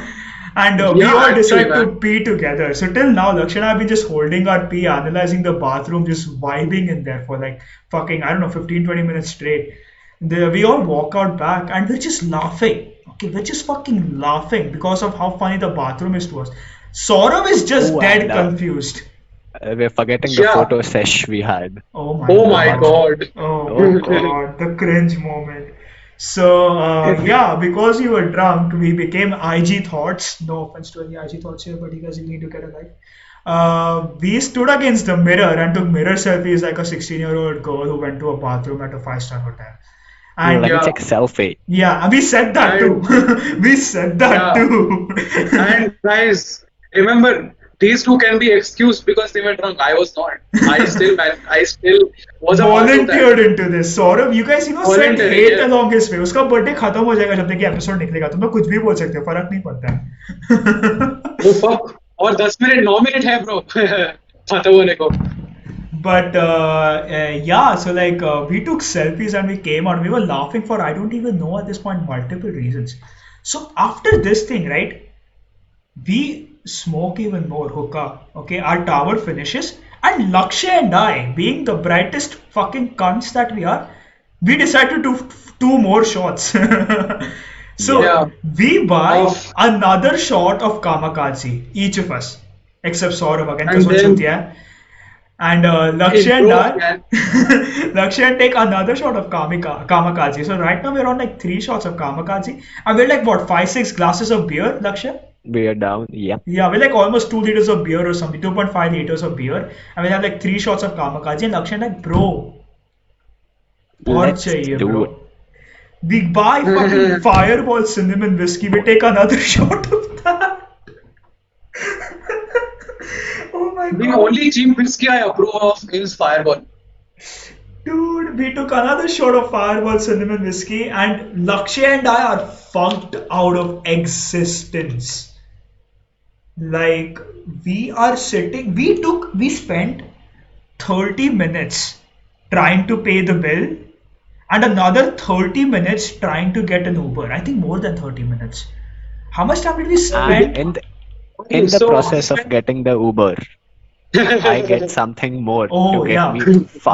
[SPEAKER 2] And uh, we
[SPEAKER 1] Yeah,
[SPEAKER 2] all
[SPEAKER 1] actually,
[SPEAKER 2] decide to
[SPEAKER 1] man.
[SPEAKER 2] pee together. So till now, Lakshya and I have been just holding our pee, analyzing the bathroom, just vibing in there for like fucking, I don't know, 15, 20 minutes straight. The, we all walk out back and we're just laughing. Okay, we're just fucking laughing because of how funny the bathroom is to us. Saurav is just
[SPEAKER 3] Oh,
[SPEAKER 2] dead
[SPEAKER 3] uh,
[SPEAKER 2] confused.
[SPEAKER 3] Uh, we're forgetting the photo sesh we had.
[SPEAKER 2] Oh my
[SPEAKER 1] Oh my god.
[SPEAKER 2] Oh,
[SPEAKER 3] Oh,
[SPEAKER 2] god, the cringe moment. So uh, yeah, because you were drunk, we became IG thoughts. No offense to any IG thoughts here, but you guys need to get a life. Uh, we stood against the mirror and took mirror selfies like a 16-year-old girl who went to a bathroom at a five-star hotel. And
[SPEAKER 3] Let
[SPEAKER 1] Yeah.
[SPEAKER 3] me check selfie.
[SPEAKER 2] yeah, we said that too. we said that
[SPEAKER 1] Yeah.
[SPEAKER 2] too.
[SPEAKER 1] And guys, remember, these two can be excused because they were drunk. I was not. I still, man, I still was a part of that.
[SPEAKER 2] volunteered into this. Saurabh, you guys, you know, send
[SPEAKER 1] Voluntary,
[SPEAKER 2] hate
[SPEAKER 1] yeah.
[SPEAKER 2] along his way. उसका birthday खत्म हो जाएगा जब तक ये episode निकलेगा तुम लोग कुछ भी बोल सकते हो फर्क नहीं पड़ता है
[SPEAKER 1] Oh fuck. और 10 मिनट 9 मिनट है ब्रो खत्म होने को
[SPEAKER 2] but uh, uh, yeah so like uh, we took selfies and we came out we were laughing for i don't even know at this point multiple reasons so after this thing right we smoke even more hookah okay our tower finishes and lakshay and i being the brightest fucking cunts that we are we decided to do two more shots so
[SPEAKER 1] Yeah.
[SPEAKER 2] we buy another shot of kamikaze each of us except saurabh again
[SPEAKER 1] And
[SPEAKER 2] because
[SPEAKER 1] then-
[SPEAKER 2] then, and uh, Lakshya and I, Lakshya take another shot of kamika, kamikaze. So right now we're on like three shots of kamikaze, and we're like what five, six glasses of beer, Lakshya
[SPEAKER 3] beer down. Yeah.
[SPEAKER 2] Yeah, we're like almost two liters of beer or something, 2.5 liters of beer. And we have like three shots of kamikaze. And Akshay like, bro.
[SPEAKER 3] Let's do
[SPEAKER 2] bro.
[SPEAKER 3] it.
[SPEAKER 2] Buy fucking fireball cinnamon whiskey. We take another shot of that. oh my god.
[SPEAKER 1] The only cheap whiskey I approve of is fireball.
[SPEAKER 2] Dude, we took another shot of Fireball Cinnamon Whiskey, and Lakshya and I are funked out of existence. Like, we are sitting, we took, we spent 30 minutes trying to pay the bill, and another 30 minutes trying to get an Uber. I think more than 30 minutes. How much time did we
[SPEAKER 3] And
[SPEAKER 2] spend?
[SPEAKER 3] in the, in the
[SPEAKER 1] So-
[SPEAKER 3] process of getting the Uber, I get something more
[SPEAKER 2] Oh,
[SPEAKER 3] to get
[SPEAKER 2] yeah.
[SPEAKER 3] me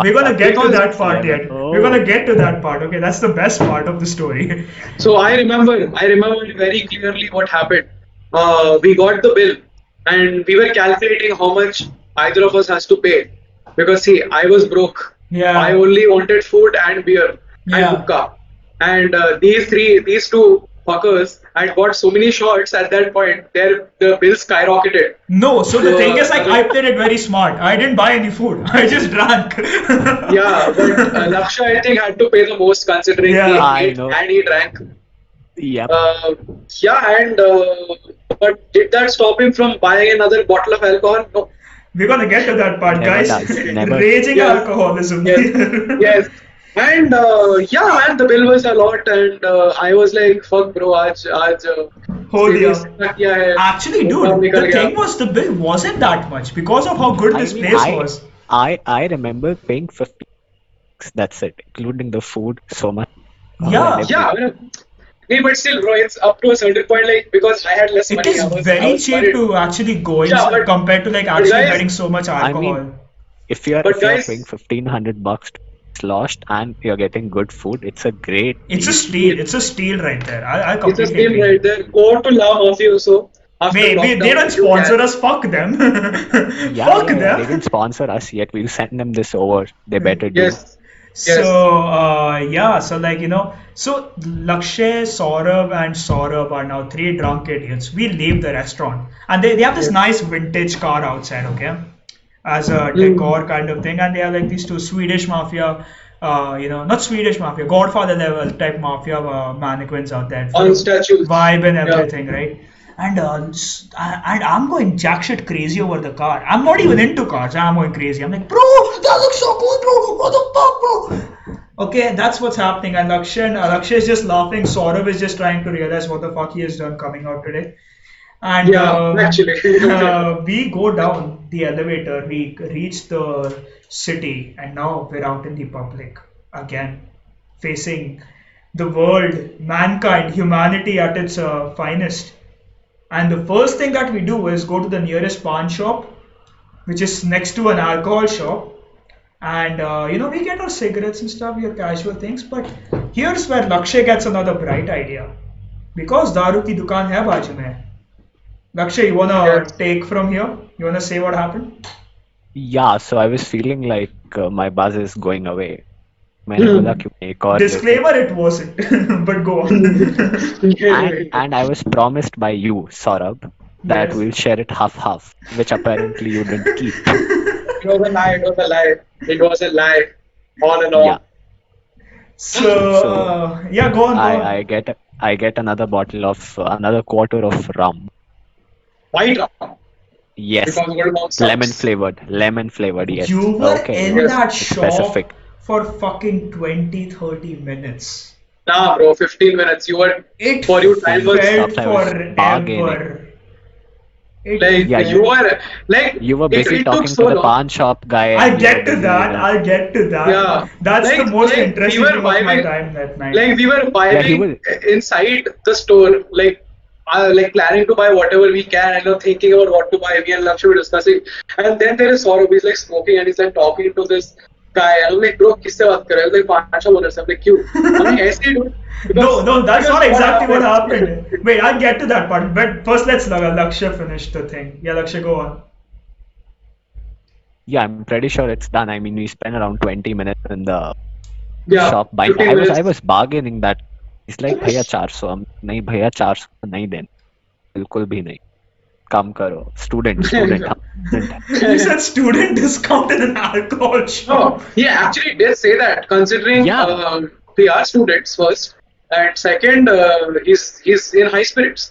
[SPEAKER 2] We're gonna get to that part yet.
[SPEAKER 3] but-
[SPEAKER 2] We're gonna
[SPEAKER 3] oh.
[SPEAKER 2] get to that part. Okay, that's the best part of the story.
[SPEAKER 1] So I remember, I remember very clearly what happened. Uh, we got the bill, and we were calculating how much either of us has to pay. Because see, I was broke.
[SPEAKER 2] Yeah.
[SPEAKER 1] I only wanted food and beer
[SPEAKER 2] Yeah.
[SPEAKER 1] and hookah. And uh, these three, these two fuckers had got so many shots at that point. Their the bill skyrocketed.
[SPEAKER 2] No, so the
[SPEAKER 1] So,
[SPEAKER 2] thing is like
[SPEAKER 1] uh,
[SPEAKER 2] I played it very smart. I didn't buy any food. I just drank.
[SPEAKER 1] Yeah, but uh, Laksha I think had to pay the most considering
[SPEAKER 2] Yeah.
[SPEAKER 1] he
[SPEAKER 3] I
[SPEAKER 1] ate
[SPEAKER 3] know.
[SPEAKER 1] and he drank.
[SPEAKER 3] Yeah.
[SPEAKER 1] Uh, yeah, and uh, but did that stop him from buying another bottle of alcohol? No.
[SPEAKER 2] We're gonna get to that part,
[SPEAKER 3] Never
[SPEAKER 2] guys. Raging alcoholism.
[SPEAKER 1] Yes. yes. And uh, yeah, and the bill was a lot, and uh, I was like, "Fuck, bro, aaj, aaj, uh,
[SPEAKER 2] Actually, dude, the thing was the bill wasn't that much because of how good
[SPEAKER 3] I
[SPEAKER 2] this
[SPEAKER 3] mean,
[SPEAKER 2] place
[SPEAKER 3] I,
[SPEAKER 2] was.
[SPEAKER 3] I I remember paying fifty. That's it, including the food, so much.
[SPEAKER 2] Yeah,
[SPEAKER 1] yeah hey, but still, bro, it's up to a certain point, like because I had less
[SPEAKER 2] It
[SPEAKER 1] money.
[SPEAKER 2] is
[SPEAKER 1] I was,
[SPEAKER 2] very cheap
[SPEAKER 1] worried.
[SPEAKER 2] to actually go in
[SPEAKER 1] Yeah, but-
[SPEAKER 2] compared to like actually
[SPEAKER 1] guys-
[SPEAKER 2] getting so much
[SPEAKER 3] I
[SPEAKER 2] alcohol.
[SPEAKER 3] mean, If you're
[SPEAKER 1] But
[SPEAKER 3] if you're paying fifteen hundred bucks to sloshed and you're getting good food, it's a great.
[SPEAKER 2] It's a steal. It's a steal right there. I, I
[SPEAKER 1] It's a
[SPEAKER 2] completely
[SPEAKER 1] steam
[SPEAKER 2] agree.
[SPEAKER 1] right there. Go to La Mafioso. After
[SPEAKER 2] Wait, wait, they don't sponsor us. Fuck them.
[SPEAKER 3] Yeah,
[SPEAKER 2] Fuck
[SPEAKER 3] yeah, yeah,
[SPEAKER 2] them.
[SPEAKER 3] they didn't sponsor us yet. We'll send them this over. They hmm. better do.
[SPEAKER 1] Yes.
[SPEAKER 2] So uh, yeah, so like you know, so Lakshay, Saurabh, and Saurabh are now three drunk idiots. We leave the restaurant, and they, they have this
[SPEAKER 1] Yeah.
[SPEAKER 2] nice vintage car outside, okay, as a
[SPEAKER 1] Mm.
[SPEAKER 2] decor kind of thing, and they are like these two Swedish mafia, uh, you know, not Swedish mafia, Godfather level type mafia uh, mannequins out there.
[SPEAKER 1] On statues.
[SPEAKER 2] vibe and
[SPEAKER 1] Yeah.
[SPEAKER 2] everything, right? And uh, and I'm going jack shit crazy over the car. I'm not even into cars. I'm going crazy. I'm like, bro, that looks so cool, bro. What the fuck, bro? Okay, that's what's happening. And Lakshay, uh, Lakshay is just laughing. Saurav is just trying to realize what the fuck he has done coming out today. And
[SPEAKER 1] Yeah,
[SPEAKER 2] uh,
[SPEAKER 1] actually.
[SPEAKER 2] uh, we go down the elevator. We reach the city, and now we're out in the public again, facing the world, mankind, humanity at its uh, finest. And the first thing that we do is go to the nearest pawn shop, which is next to an alcohol shop. And uh, you know, we get our cigarettes and stuff, your casual things. But here's where Lakshay gets another bright idea. Because Daru ki dukan hai baaju mein. Lakshay, you wanna take from here? You wanna say what happened?
[SPEAKER 3] Yeah, so I was feeling like uh, my buzz is going away. मैंने
[SPEAKER 1] Hmm.
[SPEAKER 3] बोला क्यों एक और लेते
[SPEAKER 2] Disclaimer: It wasn't, but go on.
[SPEAKER 3] and, and I was promised by you, Saurabh, that
[SPEAKER 2] Yes.
[SPEAKER 3] we'll share it half half, which apparently you didn't keep.
[SPEAKER 1] It was a lie. It was a lie. It was a lie. On and on.
[SPEAKER 3] Yeah.
[SPEAKER 2] So,
[SPEAKER 3] So,
[SPEAKER 2] uh, yeah, go on. Go on.
[SPEAKER 3] I, I get I get another bottle of uh, another quarter of rum.
[SPEAKER 1] White rum.
[SPEAKER 3] Yes,
[SPEAKER 1] Because Gold Monk sucks.
[SPEAKER 3] lemon flavored, lemon flavored. Yes.
[SPEAKER 2] You were
[SPEAKER 3] okay.
[SPEAKER 2] in
[SPEAKER 3] yes,
[SPEAKER 2] that
[SPEAKER 3] it's
[SPEAKER 2] shop
[SPEAKER 3] Specific.
[SPEAKER 2] for fucking 20, 30 minutes.
[SPEAKER 1] Nah, bro. 15 minutes. You were
[SPEAKER 2] It
[SPEAKER 1] For you, time was-
[SPEAKER 2] felt
[SPEAKER 3] I was
[SPEAKER 2] forever. It
[SPEAKER 1] like
[SPEAKER 3] Yeah,
[SPEAKER 1] you were like
[SPEAKER 3] You were
[SPEAKER 1] it-
[SPEAKER 3] busy
[SPEAKER 1] it took
[SPEAKER 3] talking
[SPEAKER 1] so
[SPEAKER 3] to the
[SPEAKER 1] long.
[SPEAKER 3] pawn shop guy.
[SPEAKER 2] I'll get to that.
[SPEAKER 3] with-
[SPEAKER 2] I'll get to that.
[SPEAKER 1] Yeah.
[SPEAKER 2] That's the most
[SPEAKER 1] like, we
[SPEAKER 2] interesting
[SPEAKER 1] were
[SPEAKER 2] thing of my time that night.
[SPEAKER 1] Like we were
[SPEAKER 3] Yeah,
[SPEAKER 1] inside the store, like uh, like planning to buy whatever we can, and you know, thinking about what to buy. We and Lakshmi were discussing, and then there is Saurabh. He's like smoking and he's like talking to this का है हमने bro किससे बात कर रहे हो तो पांचवा बोलर से हमने क्यों हमने ऐसे ही
[SPEAKER 2] no no that's not exactly what
[SPEAKER 1] happened
[SPEAKER 2] wait I get to that part but first let's Lakshya finish the thing ya Lakshya go on
[SPEAKER 3] Yeah, I'm pretty sure it's done. I mean, we spent around 20 minutes in the
[SPEAKER 1] yeah,
[SPEAKER 3] shop buying. I was I was bargaining that. It's like भैया 400. हम नहीं भैया 400 नहीं दें. बिल्कुल भी नहीं. कम करो student student
[SPEAKER 2] You said student discount in an alcohol shop.
[SPEAKER 1] No, he actually did say that, considering
[SPEAKER 3] Yeah.
[SPEAKER 1] uh, we are students first, and second, uh, he's he's in high spirits.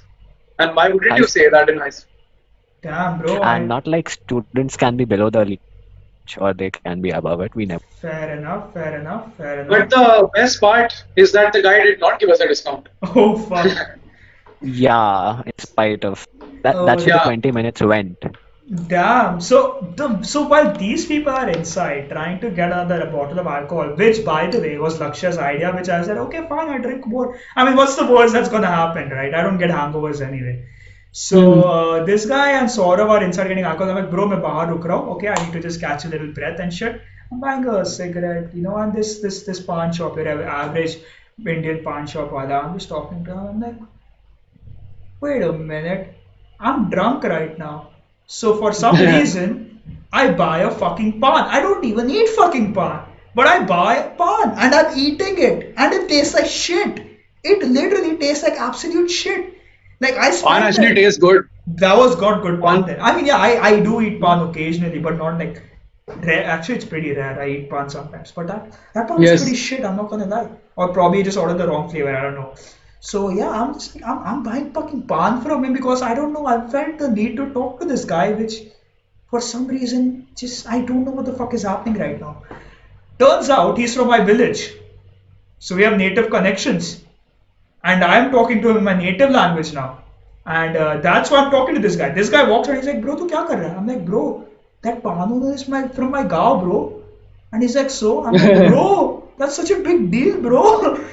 [SPEAKER 1] And why wouldn't you
[SPEAKER 3] High-
[SPEAKER 1] say that in high spirits?
[SPEAKER 2] Damn, bro. I-
[SPEAKER 3] and not like students can be below the reach or they can be above it we never
[SPEAKER 2] Fair enough, fair enough, fair enough.
[SPEAKER 1] But the best part is that the guy did not give us a discount.
[SPEAKER 2] oh, fuck.
[SPEAKER 3] yeah in spite of that,
[SPEAKER 2] oh,
[SPEAKER 3] that's
[SPEAKER 1] yeah.
[SPEAKER 3] the 20 minutes went.
[SPEAKER 2] Damn. So the so while these people are inside trying to get another bottle of alcohol, which by the way was Lakshya's idea, which I said, okay, fine, I drink more. I mean, what's the worst that's gonna happen, right? I don't get hangovers anyway. So hmm. uh, this guy and Saurav are inside getting alcohol. I'm like, bro, I'm bahar ruk raha. Okay, I need to just catch a little breath and shit. I'm buying a cigarette, you know, and this this this pawn shop, your average Indian pawn shop wala. I'm just talking to him. I'm like, wait a minute I'm drunk right now. So for some reason, I buy a fucking pan. I don't even eat fucking pan, but I buy a pan and I'm eating it, and it tastes like shit. It literally tastes like absolute shit. Like I
[SPEAKER 1] Pan actually
[SPEAKER 2] it.
[SPEAKER 1] tastes good.
[SPEAKER 2] That was got good pan then. I mean, yeah, I, I do eat pan occasionally, but not like rare. Actually, it's pretty rare. I eat pan sometimes, but that that pan
[SPEAKER 1] Yes.
[SPEAKER 2] is pretty shit. I'm not gonna lie. Or probably just ordered the wrong flavor. I don't know. So yeah, I'm just I'm, I'm buying fucking pan from him because I don't know. I felt the need to talk to this guy, which for some reason just I don't know what the fuck is happening right now. Turns out he's from my village, so we have native connections, and I'm talking to him in my native language now. And uh, that's why I'm talking to this guy. This guy walks around, he's like, bro, tu kya kar raha? I'm like, bro, that pan is my from my gaon, bro. And he's like, so? I'm like, bro, that's such a big deal, bro.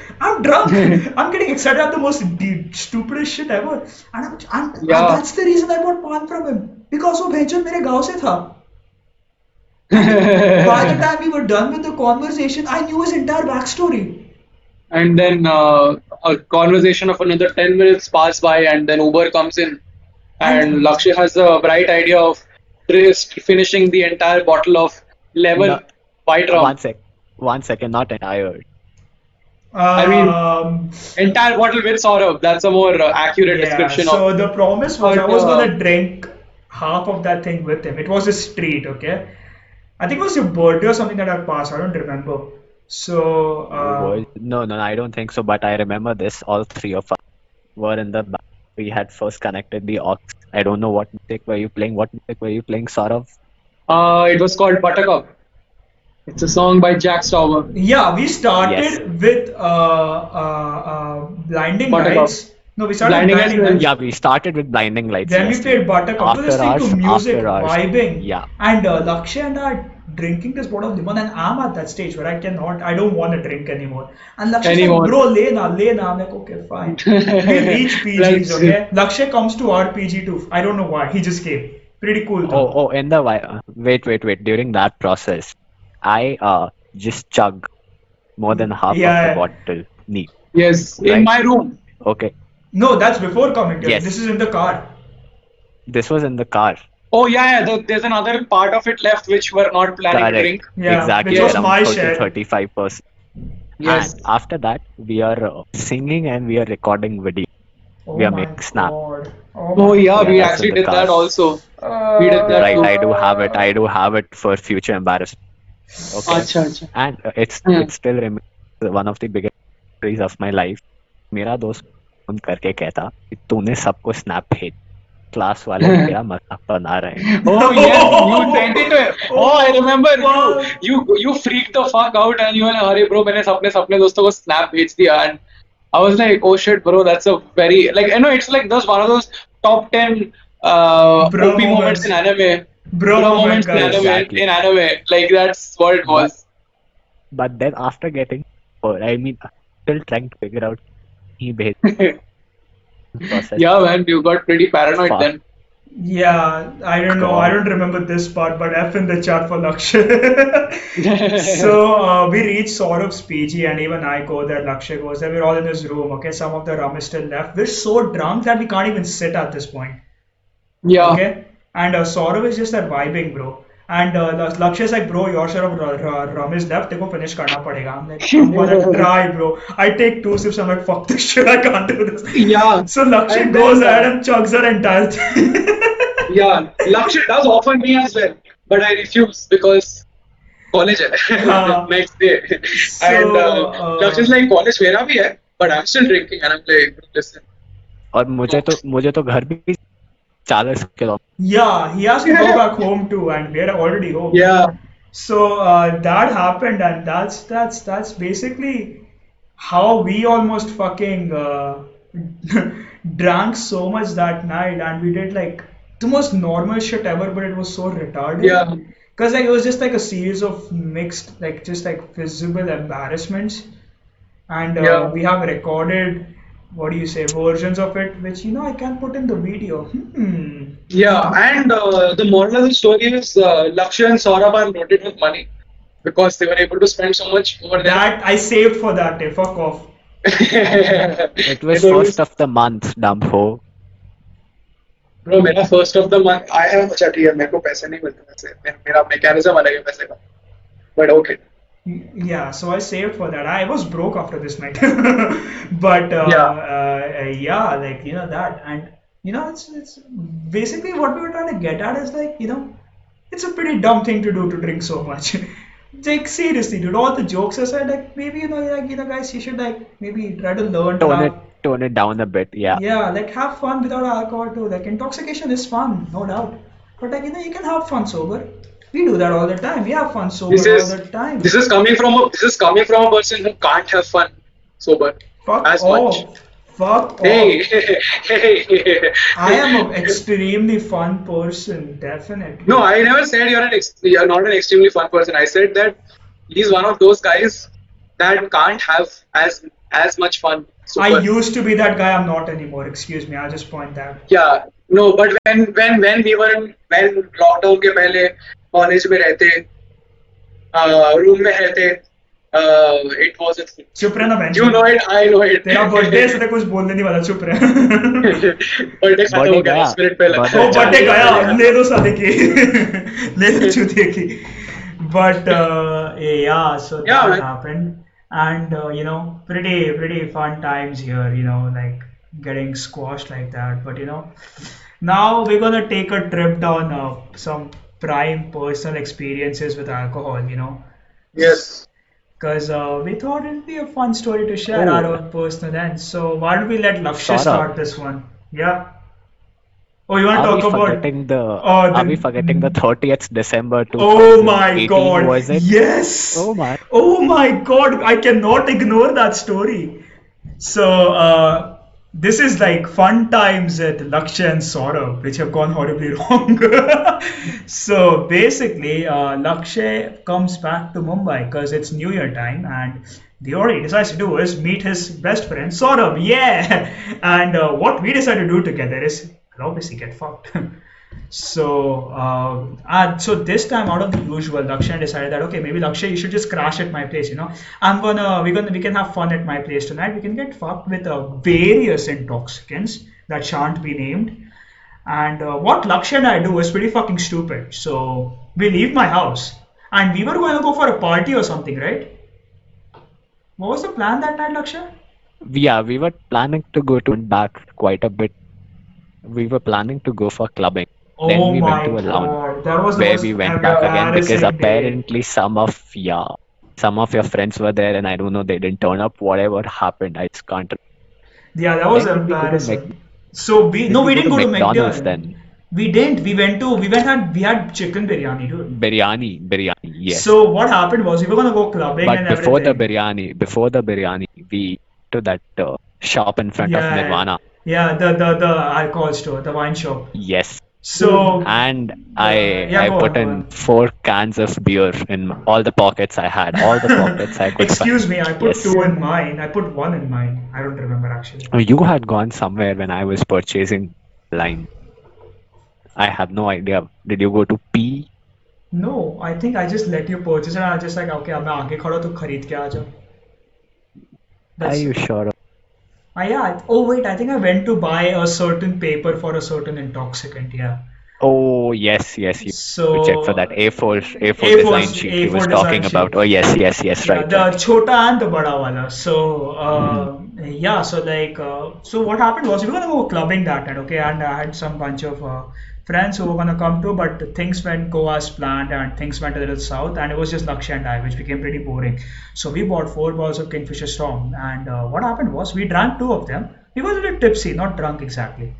[SPEAKER 2] I'm drunk. I'm getting excited at the most de- stupidest shit ever. And, I'm, I'm,
[SPEAKER 1] Yeah.
[SPEAKER 2] and that's the reason I bought pan from him. Because वो भेजन मेरे गांव से था. By the time we were done with the conversation, I knew his entire backstory.
[SPEAKER 1] and then uh, a conversation of another 10 minutes pass by and then uber comes in and
[SPEAKER 2] And-
[SPEAKER 1] Lakshya has a bright idea of just finishing the entire bottle of lemon
[SPEAKER 3] No.
[SPEAKER 1] white rum
[SPEAKER 3] One sec, one second, not entire.
[SPEAKER 1] i mean-
[SPEAKER 2] Um,
[SPEAKER 1] entire bottle with Saurabh that's a more uh, accurate
[SPEAKER 2] yeah,
[SPEAKER 1] description
[SPEAKER 2] so
[SPEAKER 1] of
[SPEAKER 2] the promise was I was
[SPEAKER 1] uh,
[SPEAKER 2] gonna drink half of that thing with him. It was a street, okay? I think it was your birthday or something that I passed. I don't remember. So, uh,
[SPEAKER 3] Was- no, no, I don't think so. But I remember this. All three of us were in the back. We had first connected the aux. I don't know what music were you playing. What music were you playing, Sourav?
[SPEAKER 1] uh, it was called Buttercup it's a song by Jack Stauber
[SPEAKER 2] yeah, we started
[SPEAKER 3] Yes.
[SPEAKER 2] with uh, uh, uh, Blinding
[SPEAKER 3] Buttercup.
[SPEAKER 2] Lights. No, we started
[SPEAKER 1] Blinding
[SPEAKER 2] with Blinding Lights.
[SPEAKER 3] Yeah, we started with Blinding Lights.
[SPEAKER 2] Then we played Buttercup.
[SPEAKER 3] After
[SPEAKER 2] we were listening
[SPEAKER 3] hours,
[SPEAKER 2] to music,
[SPEAKER 3] after hours.
[SPEAKER 2] vibing.
[SPEAKER 3] Yeah.
[SPEAKER 2] And uh, Lakshay and I drinking this bottle of lemon, and I'm at that stage where I cannot, I don't want to drink anymore. And Lakshay's
[SPEAKER 1] Anymore.
[SPEAKER 2] like, bro, lena, lena. I'm like, okay, fine. we reach PGs, okay? Lakshay comes to our PG too. I don't know why. He just came. Pretty cool
[SPEAKER 3] Oh,
[SPEAKER 2] though.
[SPEAKER 3] oh, in the wi- uh, wait, wait, wait. During that process, I uh just chug more than half
[SPEAKER 2] Yeah.
[SPEAKER 3] of the bottle neat.
[SPEAKER 1] yes in
[SPEAKER 3] Right.
[SPEAKER 1] my room
[SPEAKER 3] Okay,
[SPEAKER 2] No, that's before coming here.
[SPEAKER 3] Yes.
[SPEAKER 2] This is in the car.
[SPEAKER 3] this was in the car.
[SPEAKER 1] oh yeah, yeah the, there's another part of it left which we're not planning to
[SPEAKER 3] Correct.
[SPEAKER 1] drink
[SPEAKER 2] Yeah,
[SPEAKER 3] exactly.
[SPEAKER 2] which was
[SPEAKER 3] around
[SPEAKER 2] my
[SPEAKER 3] 30,
[SPEAKER 2] share.
[SPEAKER 3] 35 percent.
[SPEAKER 1] yes
[SPEAKER 3] And after that, we are uh, singing and we are recording video.
[SPEAKER 2] Oh
[SPEAKER 3] We are
[SPEAKER 2] my
[SPEAKER 3] making snap.
[SPEAKER 2] God.
[SPEAKER 1] oh
[SPEAKER 2] my
[SPEAKER 1] yeah we
[SPEAKER 3] that's
[SPEAKER 1] actually
[SPEAKER 3] in the
[SPEAKER 1] did that
[SPEAKER 3] cars.
[SPEAKER 1] also
[SPEAKER 2] God.
[SPEAKER 1] we did that
[SPEAKER 3] Right,
[SPEAKER 1] too.
[SPEAKER 3] I do have it. I do have it for future embarrassment. okay.
[SPEAKER 1] achha, achha.
[SPEAKER 3] and uh, it's
[SPEAKER 1] yeah.
[SPEAKER 3] it still remains one of the biggest stories of my life. मेरा दोस्त phone करके कहता कि तूने सबको snap भेज class वाले मेरा मज़ाक बना रहे हैं।
[SPEAKER 1] ओह yes you sent it oh I remember you you freak the fuck out and you were अरे ब्रो मैंने अपने सपने दोस्तों को स्नैप भेज दिया. And I was like oh shit bro that's a very like I know it's like this one of those top
[SPEAKER 2] 10
[SPEAKER 1] OP moments in anime
[SPEAKER 2] Bro, moment,
[SPEAKER 1] moments in
[SPEAKER 2] guys.
[SPEAKER 1] anime.
[SPEAKER 3] Exactly.
[SPEAKER 1] In anime, like that's what it was.
[SPEAKER 3] But then after getting, or I mean, still trying to figure out he भेज
[SPEAKER 1] yeah, man, you got pretty paranoid
[SPEAKER 3] Fuck.
[SPEAKER 1] then.
[SPEAKER 2] Yeah, I don't know. I don't remember this part, but F in the chat for Lakshay. so uh, we reach Sourav's PG, and even I go there. Lakshay goes there. We're all in this room. Okay, some of the rum is still left. We're so drunk that we can't even sit at this point.
[SPEAKER 1] Yeah.
[SPEAKER 2] Okay, And uh, Saurav is just surviving, bro. And uh, and Lakshya से bro your share of रॉमिस Depp You को finish करना पड़ेगा हमने try try, bro. I take two sips. I'm like, fuck this shit. I can't do this.
[SPEAKER 1] Yeah.
[SPEAKER 2] So
[SPEAKER 1] Lakshya
[SPEAKER 2] goes ahead and chugs her entire thing
[SPEAKER 1] yeah, Lakshya does offer me as well but i refuse because college है next day so, and uh,
[SPEAKER 2] uh,
[SPEAKER 1] Lakshya is like college where are we? but i'm still drinking and i'm like listen
[SPEAKER 3] और मुझे तो मुझे तो घर भी Charles Kellogg.
[SPEAKER 2] Yeah, he has to go back home too, and we are already home.
[SPEAKER 1] Yeah.
[SPEAKER 2] So uh, that happened, and that's that's that's basically how we almost fucking uh, drank so much that night, and we did like the most normal shit ever, but it was so retarded.
[SPEAKER 1] Yeah.
[SPEAKER 2] Cause like it was just like a series of mixed, like just like visible embarrassments, and uh,
[SPEAKER 1] yeah.
[SPEAKER 2] we have recorded What do you say? Versions of it, which you know I can put in the video. Hmm.
[SPEAKER 1] Yeah, and uh, the moral of the story is uh, Lakshya and Saurabh are loaded with money because they were able to spend so much over there.
[SPEAKER 2] That I saved for that day. Fuck off.
[SPEAKER 3] It was
[SPEAKER 1] It was-
[SPEAKER 3] first of the month, dumb ho.
[SPEAKER 1] Bro, मेरा first of the month I have अच्छा ठीक है मेरे को पैसे नहीं मिलते वैसे मे- मेरा mechanism अलग है पैसे का but okay
[SPEAKER 2] yeah, so I saved for that. I was broke after this night, but uh,
[SPEAKER 1] Yeah.
[SPEAKER 2] uh, yeah, like you know that, and you know it's it's basically what we were trying to get at is like you know it's a pretty dumb thing to do to drink so much. like seriously, dude, all the jokes aside, like maybe you know like you know guys, you should like maybe try to learn to
[SPEAKER 3] Tone it tone it down a bit. Yeah.
[SPEAKER 2] yeah, like have fun without alcohol too. Like intoxication is fun, no doubt, but like you know you can have fun sober. We do that all the time. We have fun sober
[SPEAKER 1] this is
[SPEAKER 2] all the time.
[SPEAKER 1] this is coming from a this is coming from a person who can't have fun sober
[SPEAKER 2] Fuck
[SPEAKER 1] as
[SPEAKER 2] off.
[SPEAKER 1] much.
[SPEAKER 2] Fuck
[SPEAKER 1] hey
[SPEAKER 2] off.
[SPEAKER 1] hey
[SPEAKER 2] I am an extremely fun person, definitely.
[SPEAKER 1] no I never said you're an ex- you're not an extremely fun person I said that he's one of those guys that can't have as as much fun sober.
[SPEAKER 2] I used to be that guy. I'm not anymore. Excuse me. I'll just point that.
[SPEAKER 1] Yeah, no, but when when when we were in when lockdown के पहले college में रहते room में है थे it was
[SPEAKER 2] चुप रहना bench
[SPEAKER 1] you know it I know it
[SPEAKER 2] तेरा बर्थडे है, इसलिए कुछ बोलने नहीं वाला चुप रह
[SPEAKER 1] बर्थडे खत्म हो गया पहले
[SPEAKER 3] Birthday
[SPEAKER 2] वो बर्थडे गया। ले लो साले की ले लो चूतिए की but uh, yeah so
[SPEAKER 1] Yeah,
[SPEAKER 2] that
[SPEAKER 1] man.
[SPEAKER 2] happened and uh, you know pretty pretty fun times here you know like getting squashed like that but you know now we're gonna take a trip down uh, some prime personal experiences with alcohol you know
[SPEAKER 1] yes
[SPEAKER 2] because uh, we thought it'd be a fun story to share
[SPEAKER 3] Oh.
[SPEAKER 2] our own personal ends so why don't we let Lakshay
[SPEAKER 3] Saurabh.
[SPEAKER 2] start this one yeah oh you want to
[SPEAKER 3] Are we
[SPEAKER 2] talk about
[SPEAKER 3] forgetting the?
[SPEAKER 2] Oh,
[SPEAKER 3] Are we
[SPEAKER 2] the-
[SPEAKER 3] forgetting the 30th December
[SPEAKER 2] Oh my god.
[SPEAKER 3] Was it?
[SPEAKER 2] Yes.
[SPEAKER 3] Oh my.
[SPEAKER 2] Oh my god. I cannot ignore that story. So, uh, this is like fun times at Lakshay and Saurabh, which have gone horribly wrong. so, basically, uh, Lakshay comes back to Mumbai because it's New Year time and the he decides to do is meet his best friend Saurabh. Yeah. And uh, what we decide to do together is obviously get fucked. So, uh, and so this time out of the usual, Lakshay decided that okay, maybe Lakshay, you should just crash at my place. You know, I'm gonna we're gonna we can have fun at my place tonight. We can get fucked with uh, various intoxicants that shan't be named. And uh, what Lakshay and I do is pretty fucking stupid. So we leave my house, and we were going to go for a party or something, right? What was the plan that night, Lakshay?
[SPEAKER 3] Yeah, we were planning to go to back quite a bit. We were planning to go for clubbing. Then
[SPEAKER 2] oh
[SPEAKER 3] we
[SPEAKER 2] my
[SPEAKER 3] went to a lounge
[SPEAKER 2] god, that was
[SPEAKER 3] where we went back again because apparently some of yeah some of your friends were there and I don't know they didn't turn up. Whatever happened, I just can't.
[SPEAKER 2] Yeah, that was
[SPEAKER 3] Then
[SPEAKER 2] embarrassing.
[SPEAKER 3] Mac-
[SPEAKER 2] so we no,
[SPEAKER 3] we
[SPEAKER 2] didn't go to
[SPEAKER 3] McDonald's
[SPEAKER 2] McDonald's.
[SPEAKER 3] then?
[SPEAKER 2] We didn't. We went to we went had we had chicken biryani, dude.
[SPEAKER 3] Biryani, biryani, yes.
[SPEAKER 2] So what happened was we were gonna go clubbing
[SPEAKER 3] but
[SPEAKER 2] and
[SPEAKER 3] before the biryani, before the biryani, we to that uh, shop in front
[SPEAKER 2] Yeah.
[SPEAKER 3] of Nirvana.
[SPEAKER 2] Yeah, the the the alcohol store, the wine shop.
[SPEAKER 3] Yes,
[SPEAKER 2] So
[SPEAKER 3] and I
[SPEAKER 2] yeah,
[SPEAKER 3] I
[SPEAKER 2] go
[SPEAKER 3] put
[SPEAKER 2] on,
[SPEAKER 3] in
[SPEAKER 2] go on.
[SPEAKER 3] four cans of beer in all the pockets I had, all the pockets I could
[SPEAKER 2] excuse
[SPEAKER 3] find.
[SPEAKER 2] me, I put
[SPEAKER 3] Yes.
[SPEAKER 2] two in mine. I put one in mine. I don't remember actually.
[SPEAKER 3] Oh, You had gone somewhere when I was purchasing line. I have no idea. Did you go to P?
[SPEAKER 2] No, I think I just let you purchase it and I was just like, okay, अब मैं आगे खड़ा हूँ, तो खरीद के आ जाओ.
[SPEAKER 3] Are
[SPEAKER 2] That's
[SPEAKER 3] you sure?
[SPEAKER 2] Ah, yeah. Oh wait, I think I went to buy a certain paper for a certain intoxicant. Yeah.
[SPEAKER 3] Oh yes, yes. You
[SPEAKER 2] So
[SPEAKER 3] check for that A4 A4,
[SPEAKER 2] A4
[SPEAKER 3] design sheet he
[SPEAKER 2] A4
[SPEAKER 3] was
[SPEAKER 2] design
[SPEAKER 3] talking
[SPEAKER 2] sheet.
[SPEAKER 3] about. Oh yes, yes, yes.
[SPEAKER 2] yeah,
[SPEAKER 3] Right.
[SPEAKER 2] the
[SPEAKER 3] right.
[SPEAKER 2] chota and the bada wala. So uh,
[SPEAKER 3] Mm-hmm.
[SPEAKER 2] yeah, so like uh, so what happened was we were gonna go clubbing that night, okay, and I had some bunch of uh, friends who were going to come too, but things went go as planned and things went a little south, and it was just Lakshay and I, which became pretty boring. So we bought four bottles of Kingfisher Strong, and uh, what happened was we drank two of them. We were a little tipsy, not drunk exactly.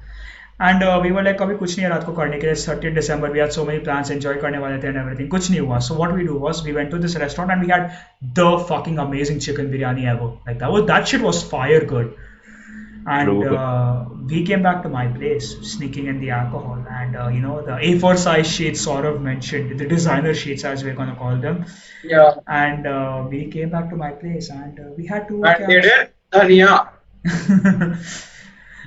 [SPEAKER 2] And uh, we were like, Kabhi kuch nahi ko karne ke. It's 30th December, we had so many plans, enjoy karne wale the and everything. Kuch nahi hua. So what we do was we went to this restaurant and we had the fucking amazing chicken biryani ever. Like that was that shit was fire good and uh, we came back to my place sneaking in the alcohol and uh, you know the a4 size sheets sort of mentioned the designer sheets as we're going to call them
[SPEAKER 1] Yeah.
[SPEAKER 2] and uh, we came back to my place and uh, we had to
[SPEAKER 1] And they did dhania.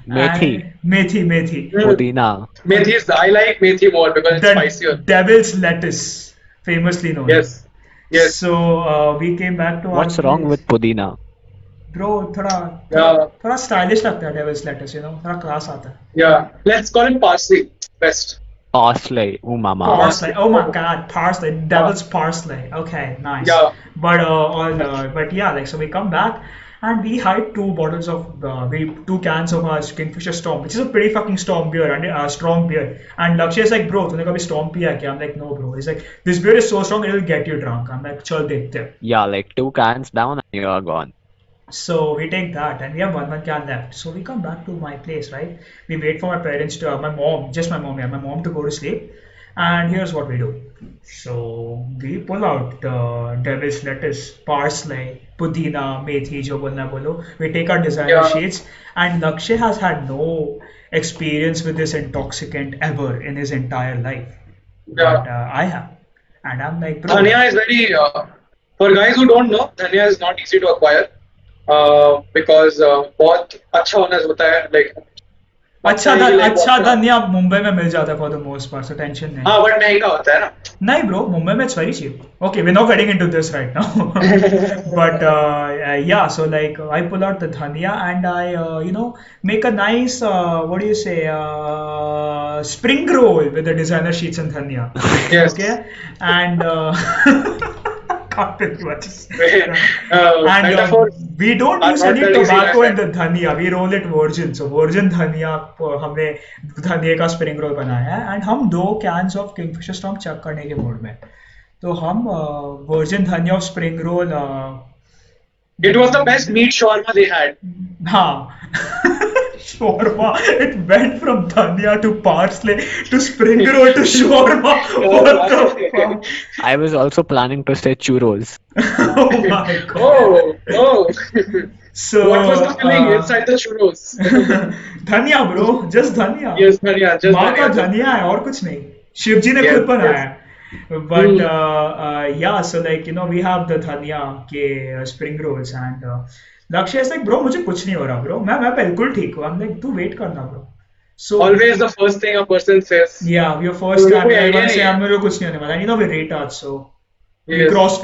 [SPEAKER 3] Methi.
[SPEAKER 2] Methi methi
[SPEAKER 3] Pudina.
[SPEAKER 1] Methi is I like methi more because it's
[SPEAKER 2] the
[SPEAKER 1] spicier.
[SPEAKER 2] devil's lettuce famously known
[SPEAKER 1] Yes. Yes.
[SPEAKER 2] so uh, we came back to
[SPEAKER 3] What's
[SPEAKER 2] our
[SPEAKER 3] wrong
[SPEAKER 2] place.
[SPEAKER 3] with Pudina?
[SPEAKER 2] bro थोड़ा थोड़ा stylish लगता है Devil's latus you know, थोड़ा class आता है
[SPEAKER 1] या let's call it parsley
[SPEAKER 3] Parsley, oh mama.
[SPEAKER 2] Parsley, oh my god, parsley, devil's parsley. Okay, nice.
[SPEAKER 1] Yeah.
[SPEAKER 2] But uh, uh, but yeah, like so we come back and we hide two bottles of uh, we two cans of our Kingfisher Storm, which is a pretty fucking storm beer and uh, strong beer. And Lakshay is like, bro, you कभी storm beer. I'm like, no, bro. He's like, this beer is so strong it will get you drunk. I'm like, chal dekhte.
[SPEAKER 3] Yeah, like two cans down and you are gone.
[SPEAKER 2] So we take that and we have one one can left. So we come back to my place, right? We wait for my parents to, uh, my mom, just my mom, yeah, my mom to go to sleep. And here's what we do. So we pull out uh, devil's lettuce, parsley, pudina, methi, jo bolna bolo. We take our designer
[SPEAKER 1] Yeah.
[SPEAKER 2] sheets, and Lakshay has had no experience with this intoxicant ever in his entire life.
[SPEAKER 1] Yeah.
[SPEAKER 2] But uh, I have. And I'm like, bro.
[SPEAKER 1] Dhania is very, uh, for guys who don't know, dhania is not easy to acquire Uh, because uh, बहुत अच्छा honours होता है like
[SPEAKER 2] अच्छा
[SPEAKER 1] था
[SPEAKER 2] अच्छा
[SPEAKER 1] था
[SPEAKER 2] आप मुंबई में मिल जाता है for the most part so tension नहीं।
[SPEAKER 1] हाँ बट महँगा होता है ना।
[SPEAKER 2] नहीं ब्रो मुंबई में it's very cheap okay we not getting into this right now but ya so like I pull out the dhaniya and I you know make a nice what do you say spring roll with the designer sheets and dhania
[SPEAKER 1] yes.
[SPEAKER 2] okay? Uh, just-
[SPEAKER 1] uh,
[SPEAKER 2] and uh, we don't use any tobacco in the dhania we roll it virgin so virgin dhania uh, हमने धनिया का spring role बनाया है and हम दो cans of Kingfisher storm check करने के mood में तो हम virgin dhaniya of spring roll
[SPEAKER 1] It was the best meat shawarma they had.
[SPEAKER 2] हाँ shawarma it went from dhania to parsley to spring roll to shawarma what the fuck
[SPEAKER 3] I was also planning to say churros.
[SPEAKER 2] oh my god
[SPEAKER 1] Oh, oh.
[SPEAKER 2] so
[SPEAKER 1] what was the filling
[SPEAKER 2] uh,
[SPEAKER 1] inside the churros?
[SPEAKER 2] Dhaniya bro just dhaniya
[SPEAKER 1] yes, धनिया, just
[SPEAKER 2] माँ का
[SPEAKER 1] धनिया.
[SPEAKER 2] धनिया है और कुछ नहीं शिव जी ने
[SPEAKER 1] Yes,
[SPEAKER 2] खुद बनाया
[SPEAKER 1] yes.
[SPEAKER 2] है but
[SPEAKER 1] Hmm.
[SPEAKER 2] uh, uh, yeah so like you know we have the dhania के uh, spring rolls and uh, Lakshya is like bro मुझे कुछ नहीं हो रहा ब्रो मैं मैं बिल्कुल ठीक हूं आई एम लाइक तू वेट करना bro So
[SPEAKER 1] always the first thing a person says.
[SPEAKER 2] Yeah, your first
[SPEAKER 1] so,
[SPEAKER 2] guy
[SPEAKER 1] yeah,
[SPEAKER 2] say I'm yeah. kuch nahi hone wala. You know we're retards, so
[SPEAKER 1] yes.
[SPEAKER 2] we cross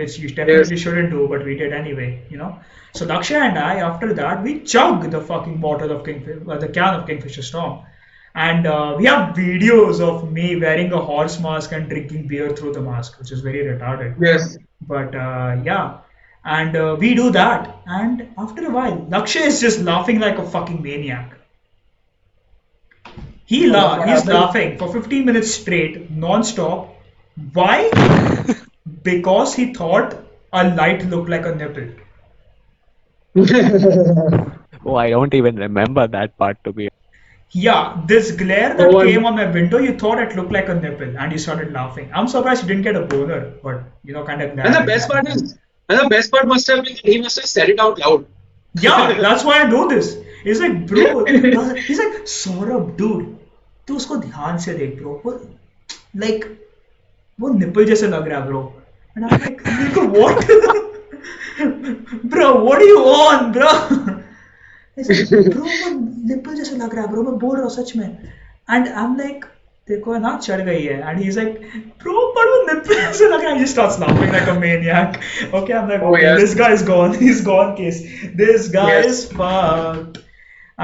[SPEAKER 2] which you definitely yes. shouldn't do, but we did anyway. You know. So Lakshay and I, after that, we chug the fucking bottle of Kingfisher, uh, the can of Kingfisher Storm, and uh, we have videos of me wearing a horse mask and drinking beer through the mask, which is very retarded.
[SPEAKER 1] Yes.
[SPEAKER 2] But uh, yeah and uh, we do that. And after a while Lakshay is just laughing like a fucking maniac. He la- he's
[SPEAKER 1] happened?
[SPEAKER 2] laughing for 15 minutes straight non-stop. Why? Because he thought a light looked like a nipple.
[SPEAKER 3] Oh, I don't even remember that part to be.
[SPEAKER 2] yeah this glare that
[SPEAKER 1] Oh,
[SPEAKER 2] came on my window you thought it looked like a nipple and you started laughing. I'm surprised you didn't get a boner but you know kind of glad
[SPEAKER 1] And the best part is, and the best part must have been that he must have said it out loud.
[SPEAKER 2] Yeah, that's why I know this. He's like, bro. He's like, Saurabh, dude. तू उसको ध्यान से देख bro. वो like वो nipple जैसे लग रहा है bro. And I'm like, मेरे को what? bro, what are you on, bro? He's like, bro, वो nipple जैसे लग रहा है bro. मैं बोल रहा हूँ सच में. And I'm like, देखो ना चढ़ गई है and he's like bro but वो nipple ऐसे लग रहा है he just starts laughing like a maniac okay I'm like
[SPEAKER 1] Oh,
[SPEAKER 2] okay,
[SPEAKER 1] yes.
[SPEAKER 2] this guy is gone he's gone case this guy
[SPEAKER 1] Yes.
[SPEAKER 2] is fucked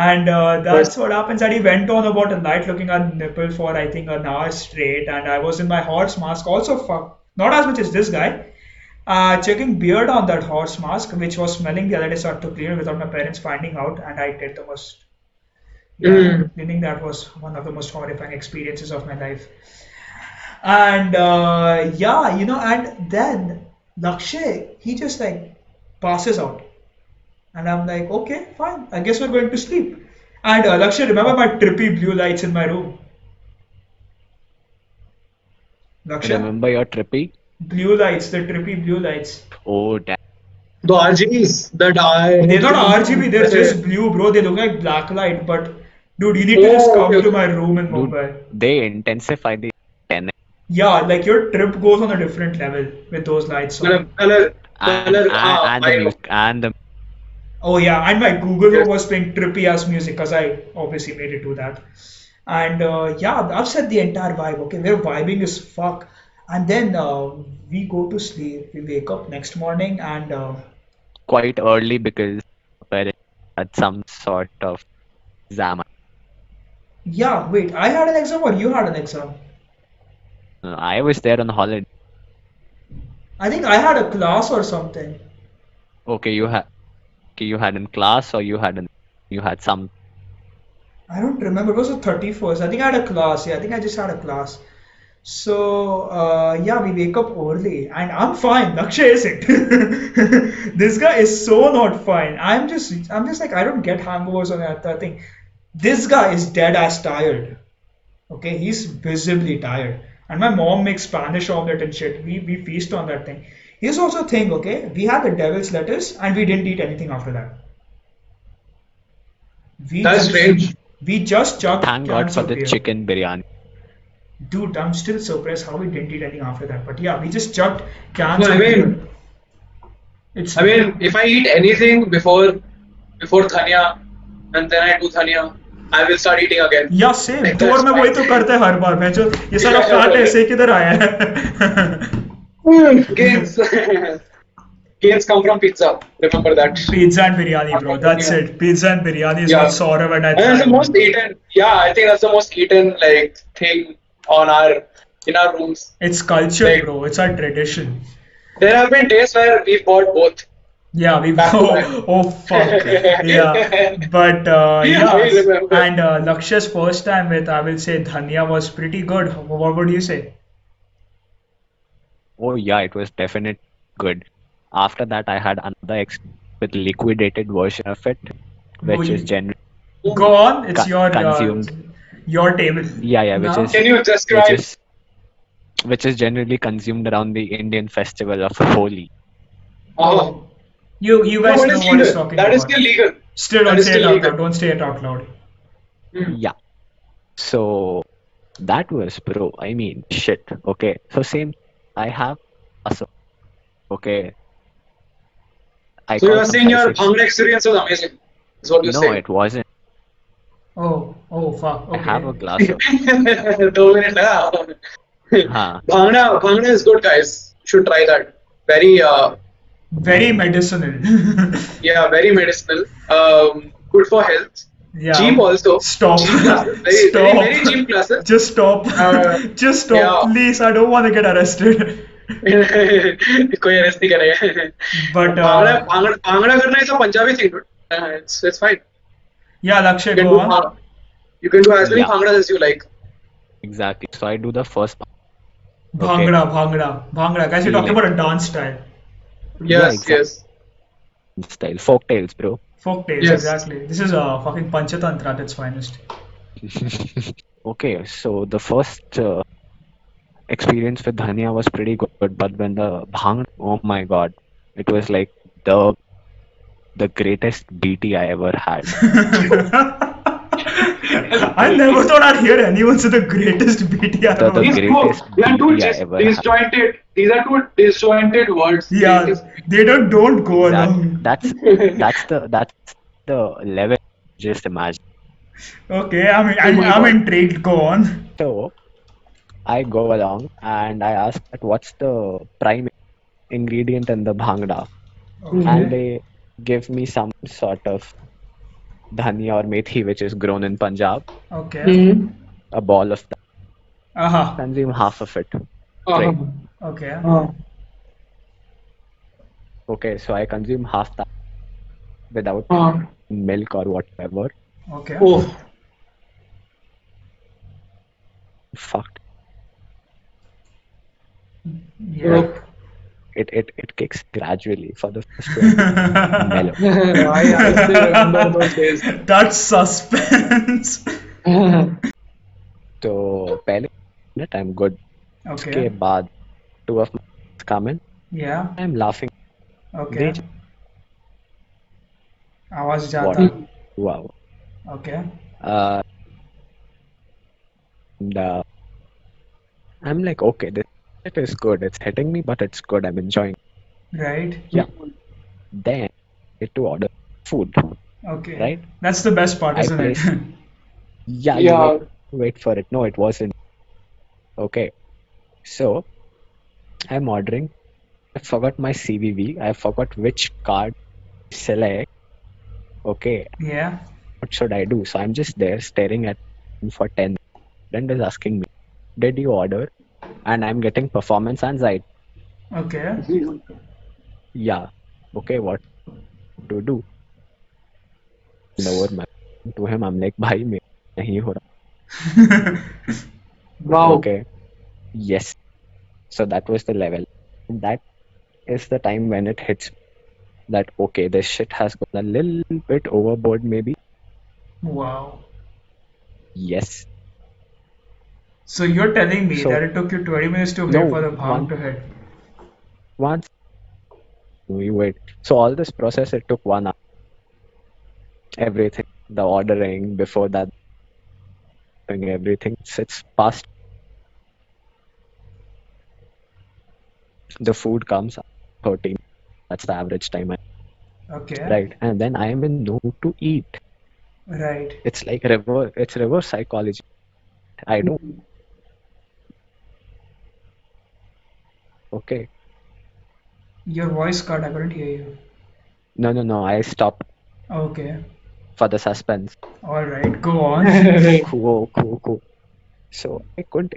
[SPEAKER 2] and uh, that's what happens and he went on about a night looking at nipple for I think an hour straight and I was in my horse mask also fuck not as much as this guy uh, checking beard on that horse mask which was smelling the other day started to clear without my parents finding out and I did the most yeah,
[SPEAKER 1] Mm.
[SPEAKER 2] I think that was one of the most horrifying experiences of my life. And uh, yeah, you know, and then Lakshay, he just like passes out. And I'm like, okay, fine, I guess we're going to sleep. And uh, Lakshay, remember my trippy blue lights in my room? Lakshay,
[SPEAKER 3] Remember your trippy?
[SPEAKER 2] blue lights, the trippy blue lights.
[SPEAKER 3] Oh, damn.
[SPEAKER 1] The RGBs, the die.
[SPEAKER 2] They're not RGB, they're just blue, bro. They look like black light, but dude, you need to just
[SPEAKER 1] Oh,
[SPEAKER 2] come
[SPEAKER 1] okay,
[SPEAKER 2] to my room in
[SPEAKER 3] Dude,
[SPEAKER 2] Mumbai.
[SPEAKER 3] they intensify the 10
[SPEAKER 2] Yeah, like your trip goes on a different level with those lights on.
[SPEAKER 1] Color, color,
[SPEAKER 3] and, and,
[SPEAKER 1] ah,
[SPEAKER 3] and the music and the
[SPEAKER 2] Oh yeah, and my Google
[SPEAKER 1] Yes.
[SPEAKER 2] was playing trippy ass music because I obviously made it do that. And uh, yeah, I've set the entire vibe. Okay, we're vibing as fuck. And then uh, we go to sleep. We wake up next morning and uh,
[SPEAKER 3] quite early because parents had some sort of exam.
[SPEAKER 2] Yeah, wait, I had an exam or you had an exam?
[SPEAKER 3] I was there on holiday.
[SPEAKER 2] I think I had a class or something.
[SPEAKER 3] Okay, you had okay, you had in class or you had in you had some
[SPEAKER 2] I don't remember. It was the 31st. I think I had a class. Yeah, I think I just had a class. So, uh, yeah, we wake up early and I'm fine. Lakshay isn't. this guy is so not fine. I'm just, I'm just like, I don't get hangovers on that, that thing. This guy is dead ass tired. Okay, he's visibly tired. And my mom makes Spanish omelette and shit. We, we feast on that thing. Here's also a thing, okay? We had the devil's lettuce and we didn't eat anything after that. We
[SPEAKER 1] That's
[SPEAKER 2] just-
[SPEAKER 1] strange.
[SPEAKER 2] we just chugged
[SPEAKER 3] thank God for the
[SPEAKER 2] beer.
[SPEAKER 3] chicken biryani.
[SPEAKER 2] Dude, I'm still surprised how we didn't eat anything after that. But yeah, we just chugged cans
[SPEAKER 1] No, I mean-
[SPEAKER 2] It's
[SPEAKER 1] I mean, if I eat anything before before dhania, and then I do dhania, I will start eating again.
[SPEAKER 2] Yeah, same.
[SPEAKER 1] Like, tour
[SPEAKER 2] में वही तो करते हैं हर बार. मैं जो ये सारा काट ऐसे किधर आया है?
[SPEAKER 1] Gains gains come from pizza. Remember that.
[SPEAKER 2] Pizza and biryani bro. That's
[SPEAKER 1] yeah.
[SPEAKER 2] it. Pizza and biryani is
[SPEAKER 1] yeah.
[SPEAKER 2] what Sourav and
[SPEAKER 1] that's the most eaten. Yeah I think that's the most eaten like thing on our in our rooms.
[SPEAKER 2] It's culture
[SPEAKER 1] like,
[SPEAKER 2] bro. It's our tradition.
[SPEAKER 1] there have been days where we bought both.
[SPEAKER 2] Yeah, we
[SPEAKER 1] Back
[SPEAKER 2] oh,
[SPEAKER 1] back.
[SPEAKER 2] oh fuck. Yeah. But uh,
[SPEAKER 1] Yeah,
[SPEAKER 2] yeah. And uh, Lakshay's first time with I will say Dhanya was pretty good. What would you say?
[SPEAKER 3] Oh yeah, it was definite good. After that, I had another ex with liquidated version of it, which
[SPEAKER 2] Oh,
[SPEAKER 3] is generally
[SPEAKER 2] Go on. It's
[SPEAKER 3] Con-
[SPEAKER 2] your
[SPEAKER 3] consumed.
[SPEAKER 2] Uh, your table.
[SPEAKER 3] yeah yeah which
[SPEAKER 2] Now-
[SPEAKER 3] is
[SPEAKER 1] Can you
[SPEAKER 3] which is which is generally consumed around the Indian festival of Holi.
[SPEAKER 1] Oh,
[SPEAKER 2] You you guys
[SPEAKER 1] but
[SPEAKER 2] know
[SPEAKER 1] it's
[SPEAKER 2] what he's talking
[SPEAKER 1] That
[SPEAKER 2] about.
[SPEAKER 1] is still legal.
[SPEAKER 2] Still
[SPEAKER 1] that
[SPEAKER 2] don't
[SPEAKER 1] is
[SPEAKER 2] say it
[SPEAKER 1] still
[SPEAKER 2] out loud. Don't say it out loud.
[SPEAKER 1] Hmm.
[SPEAKER 3] Yeah. So that was bro. I mean shit. Okay. So same. I have also. Okay. I
[SPEAKER 1] So you're
[SPEAKER 3] some
[SPEAKER 1] saying your
[SPEAKER 3] basics.
[SPEAKER 1] Bhangra experience was amazing. Is what you're
[SPEAKER 3] No,
[SPEAKER 1] saying.
[SPEAKER 3] it wasn't.
[SPEAKER 2] Oh oh fuck. Okay.
[SPEAKER 3] I have a glass of.
[SPEAKER 1] Two minutes left.
[SPEAKER 3] Huh.
[SPEAKER 1] Bhangra, Bhangra is good, guys. Should try that. Very, uh,
[SPEAKER 2] Very medicinal.
[SPEAKER 1] yeah, very medicinal. Um, good for health.
[SPEAKER 2] yeah.
[SPEAKER 1] Cheap also.
[SPEAKER 2] Stop.
[SPEAKER 1] Cheap classes. Very,
[SPEAKER 2] Stop.
[SPEAKER 1] very, very cheap classes.
[SPEAKER 2] Just stop.
[SPEAKER 1] Uh,
[SPEAKER 2] Just stop,
[SPEAKER 1] yeah.
[SPEAKER 2] please. I don't want to get arrested.
[SPEAKER 1] कोई arrest नहीं करेगा.
[SPEAKER 2] But
[SPEAKER 1] Bhangra,
[SPEAKER 2] uh,
[SPEAKER 1] Bhangra, Bhangra करना is a Punjabi thing, dude. Uh, it's it's fine.
[SPEAKER 2] yeah, Lakshay,
[SPEAKER 1] You can
[SPEAKER 2] go
[SPEAKER 1] do
[SPEAKER 2] on.
[SPEAKER 1] Bhangra. You can do as many
[SPEAKER 3] Yeah.
[SPEAKER 1] Bhangras as you like.
[SPEAKER 3] Exactly. So I do the first. part.
[SPEAKER 2] Bhangra, Bhangra, Bhangra. Guys, you're talking
[SPEAKER 3] Yeah.
[SPEAKER 2] about a dance style.
[SPEAKER 1] Yes,
[SPEAKER 3] exactly.
[SPEAKER 1] yes.
[SPEAKER 3] Style folk tales, bro.
[SPEAKER 2] Folk tales,
[SPEAKER 1] Yes.
[SPEAKER 2] exactly. This is a fucking Panchatantra at its finest.
[SPEAKER 3] Okay, so the first uh, experience with Dhania was pretty good, but when the Bhang, oh my god, it was like the the greatest BT I ever had.
[SPEAKER 2] I never thought I'd hear anyone say the greatest BT I
[SPEAKER 3] The-
[SPEAKER 2] ever
[SPEAKER 3] the
[SPEAKER 1] These
[SPEAKER 3] great-
[SPEAKER 1] two,
[SPEAKER 3] greatest
[SPEAKER 1] they are two
[SPEAKER 3] BT I
[SPEAKER 1] dis-
[SPEAKER 3] ever had.
[SPEAKER 1] disjointed. These are two disjointed words.
[SPEAKER 2] Yeah,
[SPEAKER 1] Greatest-
[SPEAKER 2] they don't don't go
[SPEAKER 3] That,
[SPEAKER 2] along.
[SPEAKER 3] that's that's the that's the level. Just imagine.
[SPEAKER 2] Okay, I'm
[SPEAKER 1] Oh
[SPEAKER 2] I'm, I'm intrigued. Go on.
[SPEAKER 3] So I go along and I ask that what's the prime ingredient in the bhangra, and they give me some sort of dhania or methi, which is grown in Punjab,
[SPEAKER 2] Okay.
[SPEAKER 1] Mhm.
[SPEAKER 3] a ball of that.
[SPEAKER 2] Uh huh.
[SPEAKER 3] Consume half of it.
[SPEAKER 1] Uh-huh.
[SPEAKER 3] Right.
[SPEAKER 2] Okay.
[SPEAKER 1] Uh-huh.
[SPEAKER 3] Okay, so I consume half that without
[SPEAKER 1] Uh-huh.
[SPEAKER 3] milk or whatever.
[SPEAKER 2] Okay.
[SPEAKER 1] Oh,
[SPEAKER 3] Fucked.
[SPEAKER 2] Yeah
[SPEAKER 3] It it it kicks gradually for the first one. mellow.
[SPEAKER 1] I, I still remember those days.
[SPEAKER 2] That's suspense.
[SPEAKER 3] So पहले minute I'm good. उसके
[SPEAKER 2] Okay.
[SPEAKER 3] बाद two of my friends come in.
[SPEAKER 2] Yeah.
[SPEAKER 3] I'm laughing.
[SPEAKER 2] Okay.
[SPEAKER 3] They-
[SPEAKER 2] आवाज
[SPEAKER 3] What?
[SPEAKER 2] जाता.
[SPEAKER 3] Wow.
[SPEAKER 2] Okay.
[SPEAKER 3] Uh, and, uh, I'm like, okay, this it is good. It's hitting me, but it's good. I'm enjoying.
[SPEAKER 2] Right.
[SPEAKER 3] Yeah. Then I get to order food.
[SPEAKER 2] Okay.
[SPEAKER 3] Right.
[SPEAKER 2] That's the best part,
[SPEAKER 3] I
[SPEAKER 2] isn't it?
[SPEAKER 3] Yeah,
[SPEAKER 1] Yeah.
[SPEAKER 3] wait, wait for it. No, it wasn't. Okay. So I'm ordering. I forgot my CVV. I forgot which card select. Okay.
[SPEAKER 2] yeah.
[SPEAKER 3] What should I do? So I'm just there staring at him for 10. Friend is asking me, Did you order? And I'm getting performance anxiety.
[SPEAKER 2] Okay.
[SPEAKER 3] Yeah. Okay, what to do? Lower my to him, I'm like, Bhai, me nahi ho raha.
[SPEAKER 1] wow.
[SPEAKER 3] Okay. Yes. So that was the level. That is the time when it hits that okay, this shit has gone a little bit overboard, maybe.
[SPEAKER 2] wow.
[SPEAKER 3] Yes.
[SPEAKER 2] So you're telling me
[SPEAKER 3] So-
[SPEAKER 2] that it took you 20 minutes to
[SPEAKER 3] No,
[SPEAKER 2] wait for the
[SPEAKER 3] one-
[SPEAKER 2] to hit?
[SPEAKER 3] Once we wait. So all this process it took one hour. Everything, the ordering before that, everything. It's past. The food comes 13. That's the average time. I,
[SPEAKER 2] Okay.
[SPEAKER 3] right, and then I am in no mood to eat.
[SPEAKER 2] Right.
[SPEAKER 3] It's like reverse. It's reverse psychology. I don't. Okay.
[SPEAKER 2] Your voice cut. I couldn't hear you.
[SPEAKER 3] No, no, no. I stopped
[SPEAKER 2] Okay.
[SPEAKER 3] for the suspense.
[SPEAKER 2] All right. Go on.
[SPEAKER 3] Cool, cool, cool. So I couldn't.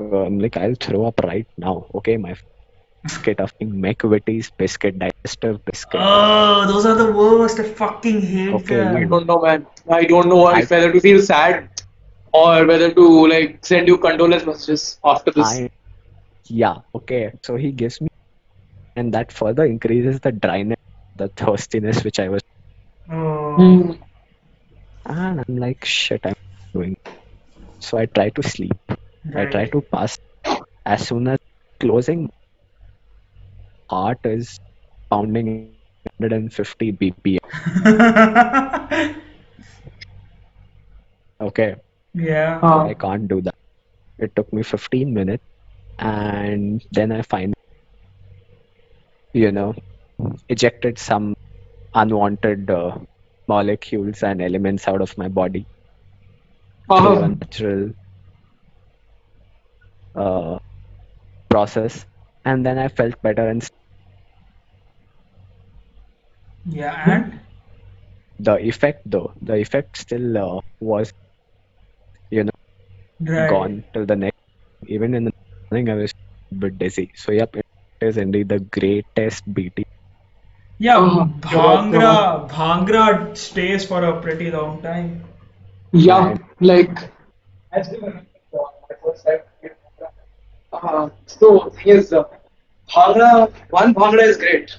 [SPEAKER 3] Uh, I'm like, I'll throw up right now. Okay, my biscuit of McVitie's biscuit, digestive biscuit.
[SPEAKER 2] Oh, those are the worst. I fucking hate
[SPEAKER 3] Okay,
[SPEAKER 2] them.
[SPEAKER 1] I
[SPEAKER 3] you-
[SPEAKER 1] don't know, man. I don't know
[SPEAKER 3] I-
[SPEAKER 1] if whether to feel sad or whether to like send you condolence messages after this.
[SPEAKER 3] I, yeah, okay. So he gives me, and that further increases the dryness, the thirstiness which I was.
[SPEAKER 2] Oh.
[SPEAKER 1] Hmm.
[SPEAKER 3] And I'm like, shit, I'm doing. So I try to sleep. I try to pass. As soon as closing, heart is pounding 150 BPM. Okay,
[SPEAKER 2] yeah.
[SPEAKER 1] Uh,
[SPEAKER 3] I can't do that. It took me 15 minutes, and then I find, you know, ejected some unwanted uh, molecules and elements out of my body through a
[SPEAKER 1] uh,
[SPEAKER 3] natural uh, process, and then I felt better. And
[SPEAKER 2] Yeah. And
[SPEAKER 3] the effect, though, the effect still uh, was, you know,
[SPEAKER 2] right.
[SPEAKER 3] gone till the next. Even in the morning, I was a bit dizzy. So yep, it is indeed the greatest BT.
[SPEAKER 2] Yeah.
[SPEAKER 1] Uh,
[SPEAKER 2] Bhangra. Bhangra stays for a pretty long time.
[SPEAKER 1] yeah, like. I still remember my first time. Uh, so thing is, uh, Bhangra, one Bhangra is great,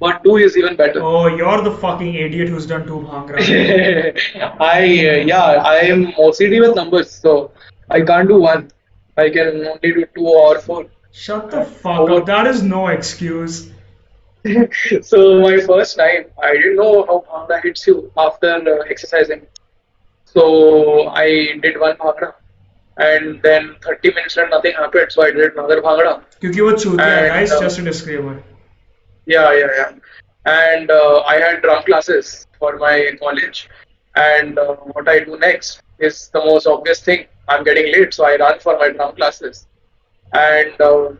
[SPEAKER 1] but two is even better.
[SPEAKER 2] Oh, you're the fucking idiot who's done two bhangra.
[SPEAKER 1] I uh, yeah, I am OCD with numbers, so I can't do one. I can only do two or four.
[SPEAKER 2] Shut the fuck oh. up. That is no excuse.
[SPEAKER 1] so my first time, I didn't know how bhangra hits you after uh, exercising. So I did one bhangra, and then 30 minutes and nothing happened. So I did another bhangra.
[SPEAKER 2] Because you were
[SPEAKER 1] chutia,
[SPEAKER 2] guys.
[SPEAKER 1] Uh,
[SPEAKER 2] just a disclaimer.
[SPEAKER 1] Yeah, yeah, yeah. And uh, I had drum classes for my college. And uh, what I do next is the most obvious thing. I'm getting late, so I run for my drum classes. And uh,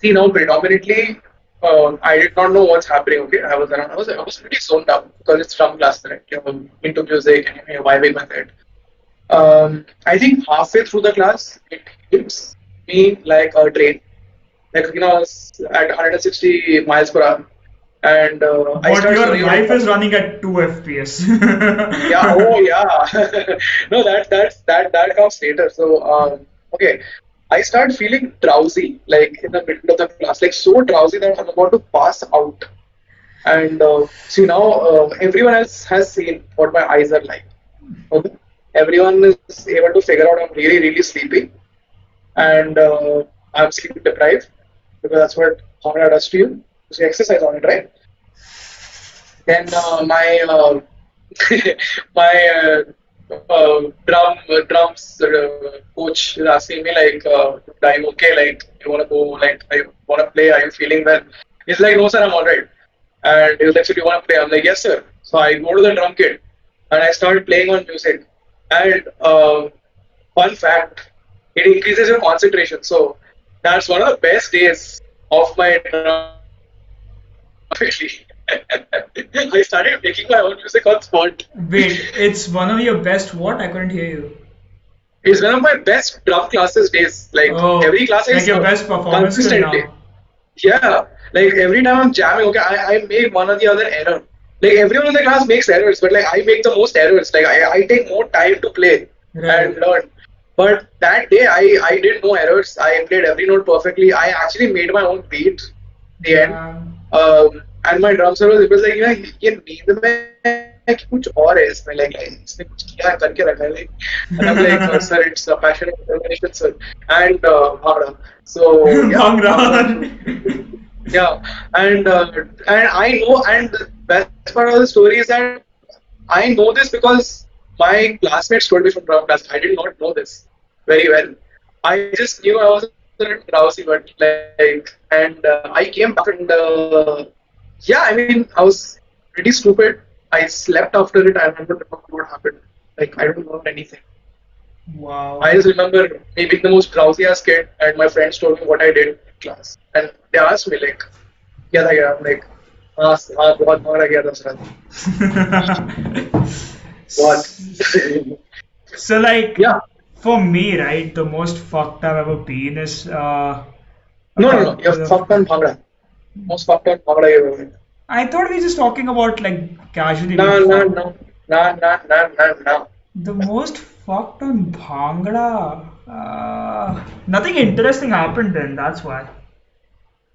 [SPEAKER 1] see now, predominantly, uh, I did not know what's happening. Okay, I was around. I was I was pretty zoned out because it's drum class, right? You're into music and you're vibing with it. Um, I think halfway through the class, it hits me like a train like you know at 160 miles per hour. And uh, I
[SPEAKER 2] But your life is running at 2 FPS.
[SPEAKER 1] yeah oh yeah. No that that's that that comes later. So um, okay. I start feeling drowsy like in the middle of the class like so drowsy that I'm about to pass out. And uh, see now uh, everyone else has seen what my eyes are like. Okay? Everyone is able to figure out I'm really really sleepy. And uh, I'm sleep deprived because that's what Honda does to you. So you exercise on it, right? Then uh, my uh, my uh, uh, drum uh, drums uh, coach is asking me like, "I'm okay. Like, you wanna go? Like, I wanna play. Are you feeling well?" He's like, "No, sir, I'm alright." And he was like, "So do you wanna play?" I'm like, "Yes, sir." So I go to the drum kit and I start playing on music. And fun fact, it increases your concentration. So that's one of the best days of my. I started making my own music on spot.
[SPEAKER 2] Wait, it's one of your best what? I couldn't hear you.
[SPEAKER 1] It's one of my best drum classes days. Like
[SPEAKER 2] Oh,
[SPEAKER 1] every class
[SPEAKER 2] like
[SPEAKER 1] is
[SPEAKER 2] your best performance
[SPEAKER 1] consistently.
[SPEAKER 2] now.
[SPEAKER 1] Yeah, like every time I'm jamming, okay, I, I make one or the other error. Like everyone in the class makes errors, but like I make the most errors. Like I, I take more time to play
[SPEAKER 2] Right.
[SPEAKER 1] and learn. But that day I, I did no errors. I played every note perfectly. I actually made my own beat. The end.
[SPEAKER 2] Um,
[SPEAKER 1] Um, and my drum solo it was like you know ये नींद में कुछ और है इसमें like इसने कुछ किया करके रखा है like and I'm like uh, sir it's a passion of determination sir and uh, Bhangra so yeah,
[SPEAKER 2] Bhangra.
[SPEAKER 1] yeah and uh, and I know and the best part of the story is that I know this because my classmates told me from drum class I did not know this very well I just knew I was a little drowsy but like and uh, I came back and uh, yeah I mean I was pretty stupid I slept after it. I remember what happened. Like I don't remember anything.
[SPEAKER 2] Wow.
[SPEAKER 1] I just remember me being the most drowsy ass kid, and my friends told me what I did in class, and they asked me like, "क्या था क्या?" I'm like, हाँ हाँ बहुत भागड़ा गया था उस रात बहुत
[SPEAKER 2] so like
[SPEAKER 1] yeah
[SPEAKER 2] for me, right, the most fucked I've ever been is uh
[SPEAKER 1] no no no you're fucked on bhangra most fucked on bhangra you ever been.
[SPEAKER 2] I thought we were just talking about like casually.
[SPEAKER 1] no no no no no no no no
[SPEAKER 2] The most fucked on Bhangra. Uh, nothing interesting happened then, that's why.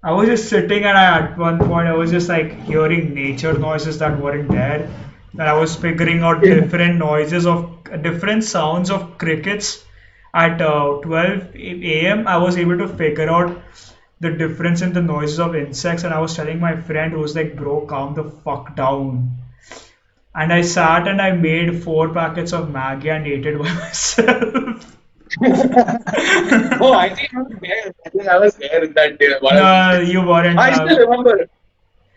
[SPEAKER 2] I was just sitting and I, at one point I was just like hearing nature noises that weren't there. And I was figuring out
[SPEAKER 1] Yeah.
[SPEAKER 2] different noises of different sounds of crickets. At uh, 12 a.m., I was able to figure out the difference in the noises of insects. And I was telling my friend who was like, bro, calm the fuck down. And I sat and I made four packets of Maggi and ate it by myself.
[SPEAKER 1] oh I think I was there I think I was there in that day One
[SPEAKER 2] no, you weren't.
[SPEAKER 1] I
[SPEAKER 2] uh,
[SPEAKER 1] still remember.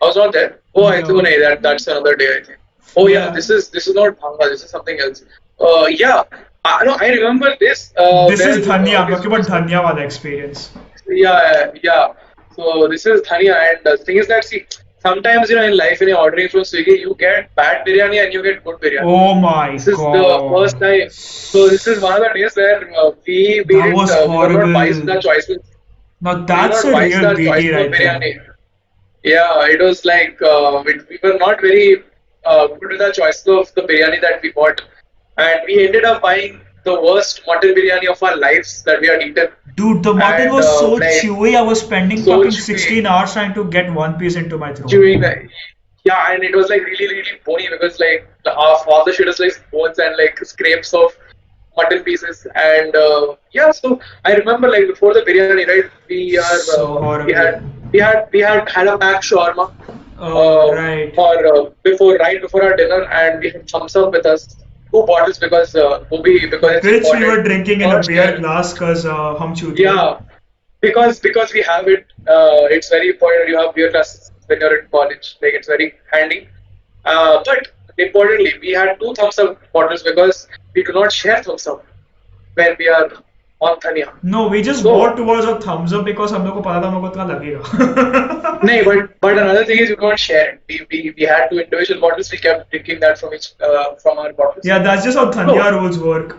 [SPEAKER 1] I was not there. Oh, I
[SPEAKER 2] No.
[SPEAKER 1] think that that's another day. I think. Oh yeah, this is this is not Bhanga. This is something else. Uh, yeah. I no, I remember this. Uh,
[SPEAKER 2] This is Dhanya.
[SPEAKER 1] uh,
[SPEAKER 2] I'm talking about Dhanya wala experience.
[SPEAKER 1] Yeah, yeah. So this is Dhania, and the thing is that see, sometimes you know in life when you're ordering from Swiggy, you get bad biryani and you get good biryani.
[SPEAKER 2] Oh my
[SPEAKER 1] This is the first time. So this is one of the days where uh, we we,
[SPEAKER 2] That was
[SPEAKER 1] uh, we
[SPEAKER 2] horrible.
[SPEAKER 1] our choices.
[SPEAKER 2] Now that's
[SPEAKER 1] were
[SPEAKER 2] a
[SPEAKER 1] not wise in
[SPEAKER 2] real BT right
[SPEAKER 1] biryani. Yeah, it was like uh, we, we were not very uh, good with our choice of the biryani that we bought, and we ended up buying the worst mutton biryani of our lives that we had eaten.
[SPEAKER 2] Dude, the mutton
[SPEAKER 1] And,
[SPEAKER 2] was
[SPEAKER 1] uh,
[SPEAKER 2] so
[SPEAKER 1] like,
[SPEAKER 2] chewy. I was spending
[SPEAKER 1] so
[SPEAKER 2] fucking
[SPEAKER 1] chewy.
[SPEAKER 2] 16 hours trying to get one piece into my throat.
[SPEAKER 1] Chewing, yeah, and it was like really, really bony because like half the shit is like bones and like scrapes of mutton pieces. And uh, yeah, so I remember like before the biryani, right? We are
[SPEAKER 2] So
[SPEAKER 1] uh, we had we had we had had a pack shawarma.
[SPEAKER 2] Oh,
[SPEAKER 1] uh,
[SPEAKER 2] right.
[SPEAKER 1] For uh, before right before our dinner, and we had Thums Up with us two bottles because uh, Ubi, because
[SPEAKER 2] which we were drinking in a beer glass because uh, hum.
[SPEAKER 1] Yeah, because because we have it. Uh, it's very important. You have beer glasses when you're in college. Like it's very handy. Uh, but importantly, we had two Thums Up bottles because we do not share Thums Up when we are on thania.
[SPEAKER 2] No, we just
[SPEAKER 1] so,
[SPEAKER 2] bought towards a Thums Up because हम लोग को पता था हम को इतना लगेगा.
[SPEAKER 1] No, but but another thing is you can't share it. We, we, we had two individual bottles. We kept drinking that from each uh, from our bottles.
[SPEAKER 2] yeah, that's just how Thanya rules work.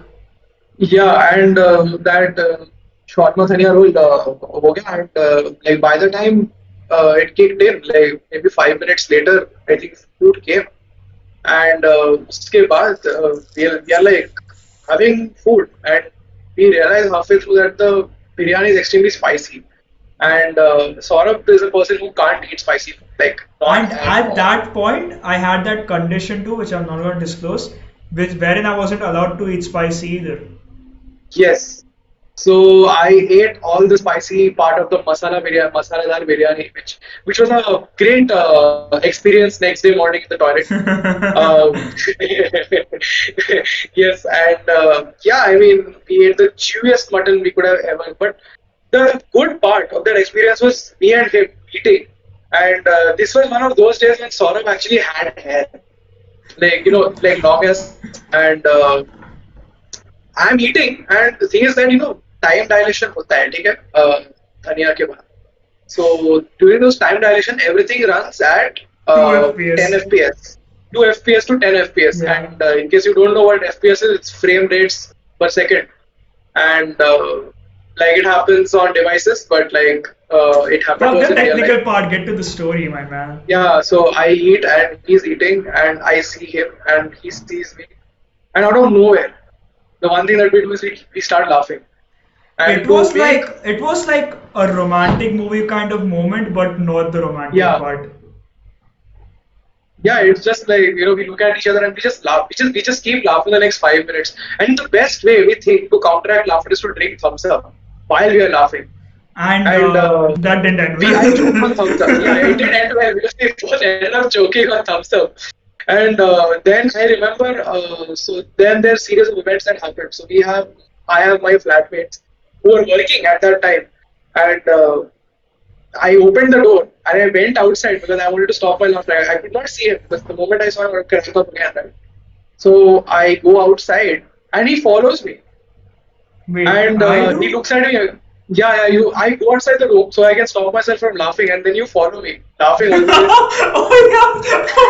[SPEAKER 1] Yeah, and uh, that uh, shawarma thania roll uh, हो गया and uh, like by the time uh, it kicked in, like maybe five minutes later, I think food came, and uh, उसके बाद uh, we, are, we are like having food and we realize halfway through that the biryani is extremely spicy, and uh, Saurabh is a person who can't eat spicy food, like
[SPEAKER 2] And at that point, I had that condition too, which I'm not going to disclose, which wherein I wasn't allowed to eat spicy either.
[SPEAKER 1] Yes. So I ate all the spicy part of the masala biryani, masala dal biryani, which which was a great uh, experience next day morning in the toilet. um, yes, and uh, yeah, I mean, we ate the chewiest mutton we could have ever. But the good part of that experience was me and him eating. And uh, this was one of those days when Saurabh actually had hair. Like, you know, like long hair. And uh, I'm eating. And the thing is that, you know, time dilation was hai, okay? Uh, ke baad. So during those time dilation, everything runs at uh, 10 FPS. 2 FPS to 10 FPS.
[SPEAKER 2] Yeah.
[SPEAKER 1] And uh, in case you don't know what FPS is, it's frame rates per second. And uh, like it happens on devices but like uh, it
[SPEAKER 2] happens.
[SPEAKER 1] happens
[SPEAKER 2] the
[SPEAKER 1] real
[SPEAKER 2] technical part, get to the story, my man.
[SPEAKER 1] yeah, so I eat and he's eating and I see him and he sees me. And out of nowhere, the one thing that we do is we, we start laughing. And
[SPEAKER 2] It was
[SPEAKER 1] me-
[SPEAKER 2] like it was like a romantic movie kind of moment, but not the romantic
[SPEAKER 1] Yeah.
[SPEAKER 2] part.
[SPEAKER 1] yeah, it's just like you know, we look at each other and we just laugh. We just we just keep laughing the next five minutes. And the best way we think to counteract laughter is to drink Thums Up while we are laughing.
[SPEAKER 2] And,
[SPEAKER 1] And,
[SPEAKER 2] uh,
[SPEAKER 1] uh,
[SPEAKER 2] that didn't end
[SPEAKER 1] We had joke on Thums Up. Yeah, it didn't end well because we both ended up joking on Thums Up. And uh, then I remember, uh, so then there's series of events that happened. So we have, I have my flatmates who were working at that time, and uh, I opened the door and I went outside because I wanted to stop my laughter. I, I could not see him because the moment I saw him, I would crack up again. Right? So I go outside and he follows me.
[SPEAKER 2] Wait,
[SPEAKER 1] And uh, he looks at me. Yeah, yeah. You. I go outside the room so I can stop myself from laughing, and then you follow me, laughing. all the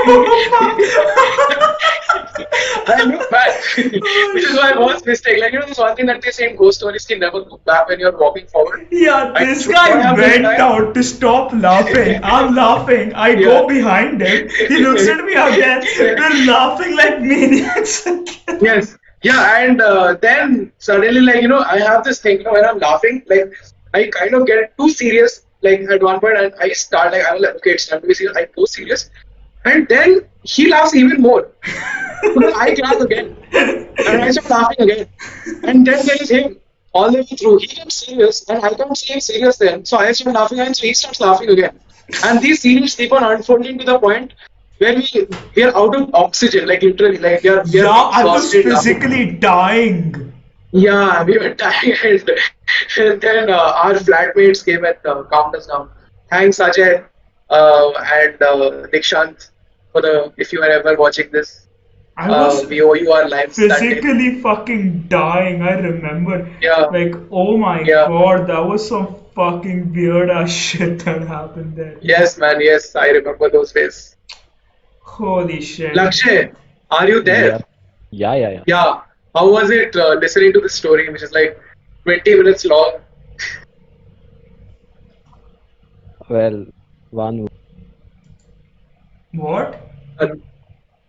[SPEAKER 2] oh
[SPEAKER 1] I look back, which is my worst mistake. Like you know, this one thing that they say in ghost stories: can never look back when you're walking forward.
[SPEAKER 2] yeah!
[SPEAKER 1] I
[SPEAKER 2] This guy
[SPEAKER 1] one of those
[SPEAKER 2] went out to stop laughing. I'm laughing. I
[SPEAKER 1] Yeah.
[SPEAKER 2] go behind him. He looks at me again. We're laughing like maniacs.
[SPEAKER 1] Yes. Yeah, and uh, then suddenly, like you know, I have this thing. You know, when I'm laughing, like I kind of get too serious. Like at one point, and I start like I'm like, okay, it's time to be serious. I go serious, and then he laughs even more. I laugh again, and I start laughing again, and then there is him all the way through. He gets serious, and I can't see him serious then. So I start laughing, and so he starts laughing again, and these scenes keep on unfolding to the point where we we are out of oxygen, like literally, like we are we are
[SPEAKER 2] Yeah, I was physically dying.
[SPEAKER 1] Yeah, we were dying, and, and then uh, our flatmates came and uh, calmed us down. Thanks, Ajay uh, and uh, Dikshant, for the if you are ever watching this.
[SPEAKER 2] I
[SPEAKER 1] Uh, we owe you our lives
[SPEAKER 2] physically fucking dying. I remember.
[SPEAKER 1] Yeah.
[SPEAKER 2] Like, oh my
[SPEAKER 1] Yeah.
[SPEAKER 2] god, that was some fucking weird ass shit that happened there.
[SPEAKER 1] Yes, man. Yes, I remember those days.
[SPEAKER 2] Holy shit.
[SPEAKER 1] Lakshay, are you there?
[SPEAKER 3] Yeah. Yeah, yeah, yeah.
[SPEAKER 1] Yeah. How was it uh, listening to the story, which is like 20 minutes long?
[SPEAKER 3] Well, one
[SPEAKER 2] What?
[SPEAKER 1] Uh,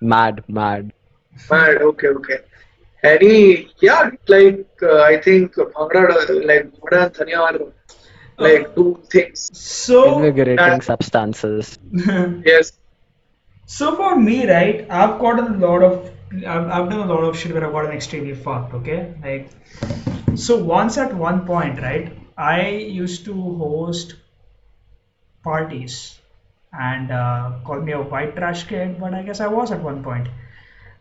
[SPEAKER 3] mad, mad.
[SPEAKER 1] Mad. Okay, okay. Any, yeah, like uh, I think Bhangra, like Bhangra and Dhanya are like two things.
[SPEAKER 2] So,
[SPEAKER 3] Invigorating
[SPEAKER 1] uh,
[SPEAKER 3] substances.
[SPEAKER 1] Yes.
[SPEAKER 2] So for me, right, I've gotten a lot of, I've, I've done a lot of shit where I've gotten extremely fucked, okay? Like, so once at one point, right, I used to host parties and uh, call me a white trash kid, but I guess I was at one point.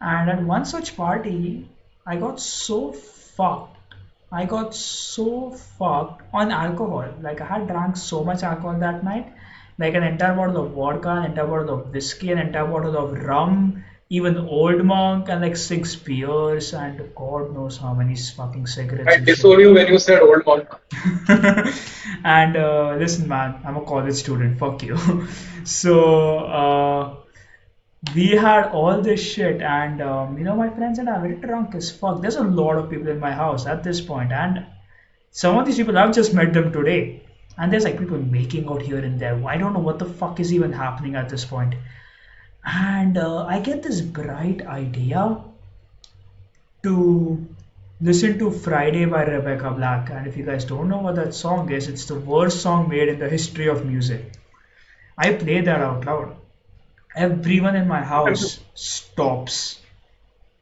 [SPEAKER 2] And at one such party, I got so fucked. I got so fucked on alcohol. Like I had drank so much alcohol that night, like an entire bottle of vodka, an entire bottle of whiskey, an entire bottle of rum, even Old Monk, and like six beers, and God knows how many fucking cigarettes.
[SPEAKER 1] I
[SPEAKER 2] and shit.
[SPEAKER 1] disown you when you said old monk.
[SPEAKER 2] and uh, listen, man, I'm a college student. Fuck you. so uh, we had all this shit, and um, you know, my friends and I were drunk as fuck. There's a lot of people in my house at this point, and some of these people I've just met them today, and there's like people making out here and there. I don't know what the fuck is even happening at this point. And uh, I get this bright idea to listen to Friday by Rebecca Black. And if you guys don't know what that song is, it's the worst song made in the history of music. I play that out loud. Everyone in my house stops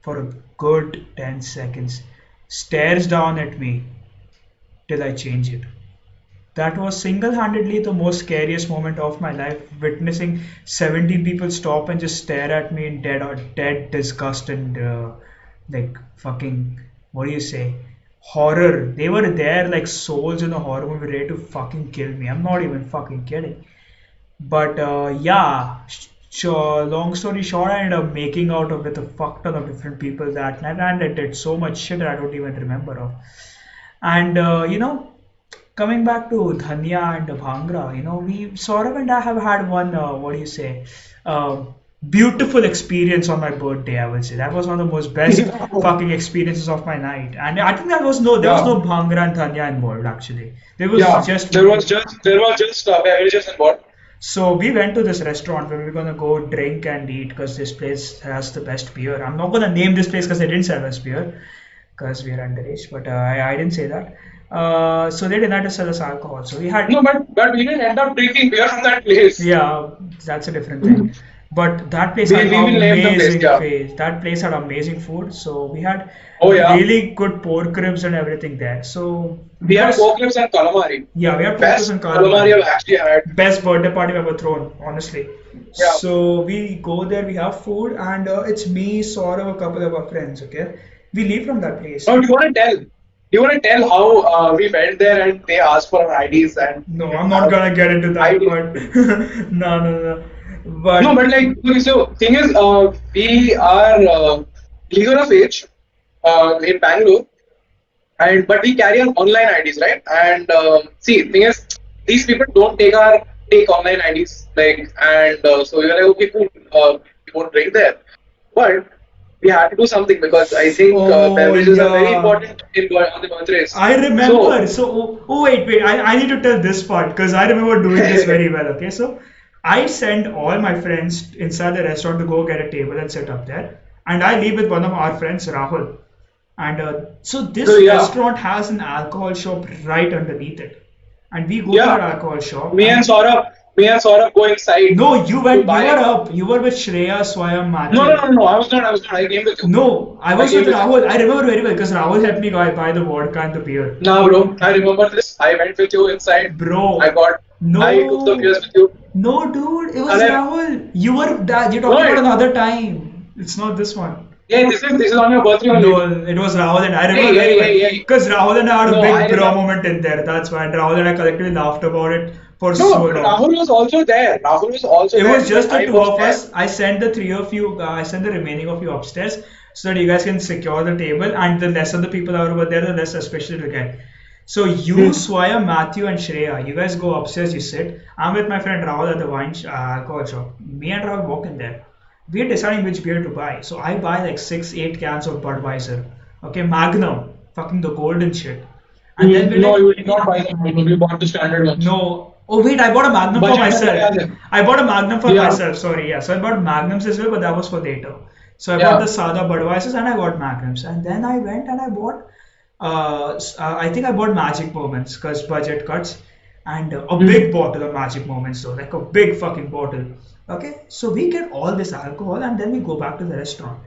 [SPEAKER 2] for a good 10 seconds, stares down at me till I change it. That was single handedly the most scariest moment of my life, witnessing 70 people stop and just stare at me in dead or dead disgust and uh, like fucking what do you say? Horror. They were there like souls in a horror movie ready to fucking kill me. I'm not even fucking kidding. But uh, yeah sure long story short i ended up making out with a fuck ton of different people that night and i did so much shit that i don't even remember of. And uh, you know coming back to Dhanya and Bhangra, you know, we Sourav and I have had one, uh, what do you say, uh, beautiful experience on my birthday. I would say that was one of the most best fucking experiences of my night, and I think that was no, there was no Bhangra and Dhanya involved actually. There was
[SPEAKER 1] Yeah,
[SPEAKER 2] just
[SPEAKER 1] there was just there was just uh, beverages involved.
[SPEAKER 2] so we went to this restaurant where we were gonna go drink and eat because this place has the best beer. I'm not gonna name this place because they didn't serve us beer because we are underage, but uh, I, I didn't say that. Uh, so they didn't have to sell us alcohol. So we had
[SPEAKER 1] No, but but we didn't end up drinking beer from that place.
[SPEAKER 2] yeah, that's a different thing. But that place
[SPEAKER 1] We-
[SPEAKER 2] had
[SPEAKER 1] we will the place, yeah.
[SPEAKER 2] place. That place had amazing food. So we had
[SPEAKER 1] Oh, yeah.
[SPEAKER 2] really good pork ribs and everything there. So
[SPEAKER 1] We had pork ribs and calamari.
[SPEAKER 2] yeah, we had pork ribs and
[SPEAKER 1] calamari
[SPEAKER 2] calamari.
[SPEAKER 1] I've actually had.
[SPEAKER 2] Best birthday party I've ever thrown, honestly.
[SPEAKER 1] Yeah.
[SPEAKER 2] So we go there, we have food, and uh, it's me, Sourav, a couple of our friends. Okay, we leave from that place.
[SPEAKER 1] Now, do you want to tell? You want to tell how uh, we went there and they asked for our IDs and
[SPEAKER 2] No, I'm not gonna get into that part. no, no, no. But,
[SPEAKER 1] no, but like so thing is, uh, we are uh, legal of age uh, in Bangalore, and but we carry our online IDs, right? And um, see, thing is, these people don't take our take online IDs, like, and uh, so you're like, okay, cool, uh, we won't drink there, but we had to do something because I think uh,
[SPEAKER 2] Oh,
[SPEAKER 1] beverages are very important in on the birthdays.
[SPEAKER 2] I remember.
[SPEAKER 1] So,
[SPEAKER 2] So, oh, oh, wait, wait. I, I need to tell this part because I remember doing this very well. Okay, so I send all my friends inside the restaurant to go get a table and set up there, and I leave with one of our friends, Rahul. And uh, so this
[SPEAKER 1] So, yeah.
[SPEAKER 2] restaurant has an alcohol shop right underneath it, and we go
[SPEAKER 1] Yeah.
[SPEAKER 2] to that alcohol shop.
[SPEAKER 1] me and Saurabh, me and Saurabh go inside.
[SPEAKER 2] no, you went. You were up. You were with Shreya, Swayam, Matthew.
[SPEAKER 1] no, no, no, no, I was not. I was not. I came with you.
[SPEAKER 2] No, I was
[SPEAKER 1] I
[SPEAKER 2] with Rahul. I remember very well because Rahul helped me buy, the vodka and the beer.
[SPEAKER 1] Nah, bro. I remember this. I went with you inside.
[SPEAKER 2] Bro,
[SPEAKER 1] I got.
[SPEAKER 2] No.
[SPEAKER 1] I took the beers with you.
[SPEAKER 2] no, dude, it was. Rahul. You were that. You're talking
[SPEAKER 1] Right.
[SPEAKER 2] about another time. It's not this one.
[SPEAKER 1] Yeah, this is this is on your birthday only.
[SPEAKER 2] No, it was Rahul and I remember very
[SPEAKER 1] hey,
[SPEAKER 2] well
[SPEAKER 1] hey, hey.
[SPEAKER 2] because Rahul and I had a
[SPEAKER 1] No,
[SPEAKER 2] big bro moment in there. That's why Rahul and I collectively laughed about it for
[SPEAKER 1] No,
[SPEAKER 2] so long.
[SPEAKER 1] Rahul was also there. Rahul was also
[SPEAKER 2] It
[SPEAKER 1] there.
[SPEAKER 2] was just the two of us. I sent the three of you. Uh, I sent the remaining of you upstairs so that you guys can secure the table. And the lesser the people are over there, the less especially to get. So you,
[SPEAKER 1] Hmm.
[SPEAKER 2] Swaya, Matthew, and Shreya, you guys go upstairs. You sit. I'm with my friend Rahul at the wine sh- uh, alcohol shop. Me and Rahul walk in there. We're deciding which beer to buy. So I buy like six, eight cans of Budweiser. Okay, Magnum, fucking the golden shit. And then we're
[SPEAKER 1] Hmm. no,
[SPEAKER 2] like,
[SPEAKER 1] you did not buy that. You bought the standard one.
[SPEAKER 2] no. Oh wait, I bought a Magnum for
[SPEAKER 1] But
[SPEAKER 2] myself. I bought a Magnum for
[SPEAKER 1] Yeah.
[SPEAKER 2] myself. Sorry, yeah. So I bought Magnums as well, but that was for later. So I
[SPEAKER 1] Yeah.
[SPEAKER 2] bought the Sada Budweisers and I got Magnums, and then I went and I bought. Uh, uh, I think I bought Magic Moments because budget cuts, and a
[SPEAKER 1] Hmm.
[SPEAKER 2] big bottle of Magic Moments though, like a big fucking bottle. Okay, so we get all this alcohol and then we go back to the restaurant,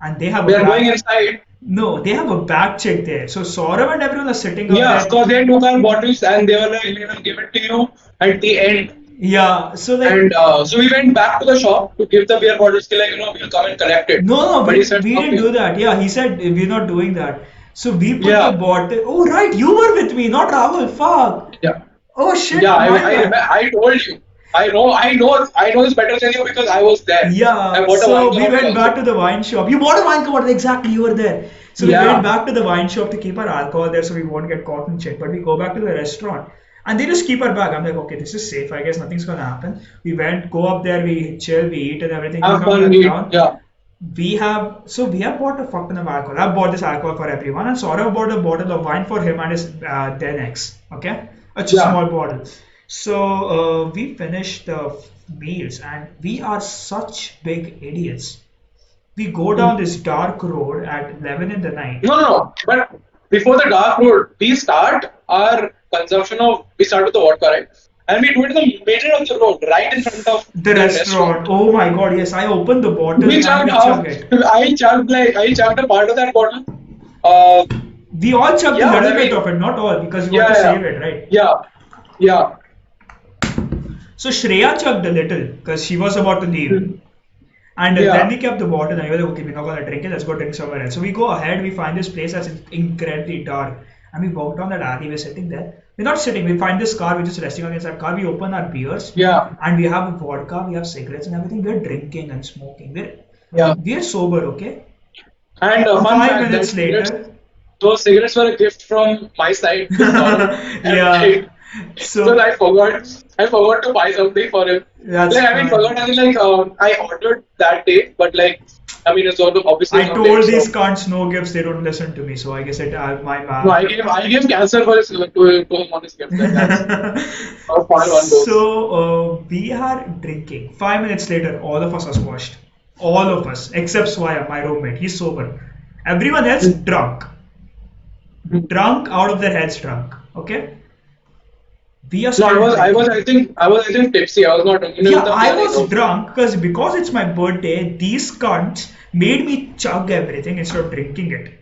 [SPEAKER 2] and they have
[SPEAKER 1] We
[SPEAKER 2] a
[SPEAKER 1] are going inside.
[SPEAKER 2] no, they have a back check there. So Sourav and everyone are sitting
[SPEAKER 1] Yeah, because they took our bottles and they were like, we will give it to you at the end.
[SPEAKER 2] Yeah, so like
[SPEAKER 1] And uh, so we went back to the shop to give the beer bottles. Like, you know, we'll come and collect it.
[SPEAKER 2] No, no,
[SPEAKER 1] But
[SPEAKER 2] we,
[SPEAKER 1] he said,
[SPEAKER 2] we didn't do that. Yeah, he said we're not doing that. So we put
[SPEAKER 1] Yeah.
[SPEAKER 2] the bottle. Oh, right, you were with me, not Rahul. Fuck.
[SPEAKER 1] Yeah.
[SPEAKER 2] Oh shit.
[SPEAKER 1] Yeah, I, I, I told you. I know, I know, I know this better than you because I was there.
[SPEAKER 2] Yeah, so we went
[SPEAKER 1] also.
[SPEAKER 2] back to the wine shop. You bought a wine bottle, exactly. You were there. So we went back to the wine shop to keep our alcohol there, so we won't get caught and shit. But we go back to the restaurant, and they just keep our bag. I'm like, okay, this is safe. I guess nothing's gonna happen. We went, go up there, we chill, we eat and everything. we
[SPEAKER 1] Have fun, yeah.
[SPEAKER 2] we have so we have bought a fuck ton of alcohol. I've bought this alcohol for everyone, and Sourav bought a bottle of wine for him and his uh, then ex. Okay, a
[SPEAKER 1] Yeah.
[SPEAKER 2] small bottle. So uh, we finished the meals, and we are such big idiots. We go down this dark road at 11 in the night.
[SPEAKER 1] No, no, no. But before the dark road, we start our consumption of, we start with the vodka, right? And we do it in the middle of the road, right in front of
[SPEAKER 2] The restaurant. Oh my god, yes, I opened the bottle
[SPEAKER 1] We chugged
[SPEAKER 2] we
[SPEAKER 1] half.
[SPEAKER 2] chugged it.
[SPEAKER 1] I chugged like I chugged a part of that bottle. Uh,
[SPEAKER 2] We all chugged
[SPEAKER 1] Yeah,
[SPEAKER 2] a little bit of it, not all, because we
[SPEAKER 1] Yeah,
[SPEAKER 2] want to
[SPEAKER 1] yeah.
[SPEAKER 2] save it, right?
[SPEAKER 1] yeah, yeah.
[SPEAKER 2] So Shreya chugged a little because she was about to leave. And
[SPEAKER 1] Yeah.
[SPEAKER 2] then we kept the bottle and we were like, okay, we're not gonna drink it, let's go drink somewhere else. So we go ahead, we find this place that's incredibly dark. And we walk down that alley, we're sitting there. We're not sitting, we find this car, we're just resting against that car, we open our beers.
[SPEAKER 1] Yeah.
[SPEAKER 2] And we have vodka, we have cigarettes and everything. We're drinking and smoking. We're
[SPEAKER 1] Yeah.
[SPEAKER 2] we're sober, okay?
[SPEAKER 1] And uh,
[SPEAKER 2] Five minutes
[SPEAKER 1] cigarettes-
[SPEAKER 2] later.
[SPEAKER 1] those cigarettes were a gift from my side.
[SPEAKER 2] Yeah. So
[SPEAKER 1] So I forgot. I forgot to buy something for him.
[SPEAKER 2] That's
[SPEAKER 1] like, I mean, forgot. I mean, like, um, I ordered that day, but like, I mean, it's all obviously.
[SPEAKER 2] I told
[SPEAKER 1] late, so-
[SPEAKER 2] these cunts no gifts, they don't listen to me. So I guess it uh, my bad.
[SPEAKER 1] No, I gave I gave cancer for his to, to him on his gift. Like, that's how far one goes.
[SPEAKER 2] So uh, we are drinking. Five minutes later, all of us are squashed. All of us, except Swaya, my roommate. He's sober. Everyone else drunk. Drunk out of their heads, drunk. Okay. We are.
[SPEAKER 1] no, I was, I was, I think, I was, I think tipsy. I was not. You know,
[SPEAKER 2] Yeah, I was drunk because because it's my birthday. These cunts made me chug everything instead of drinking it.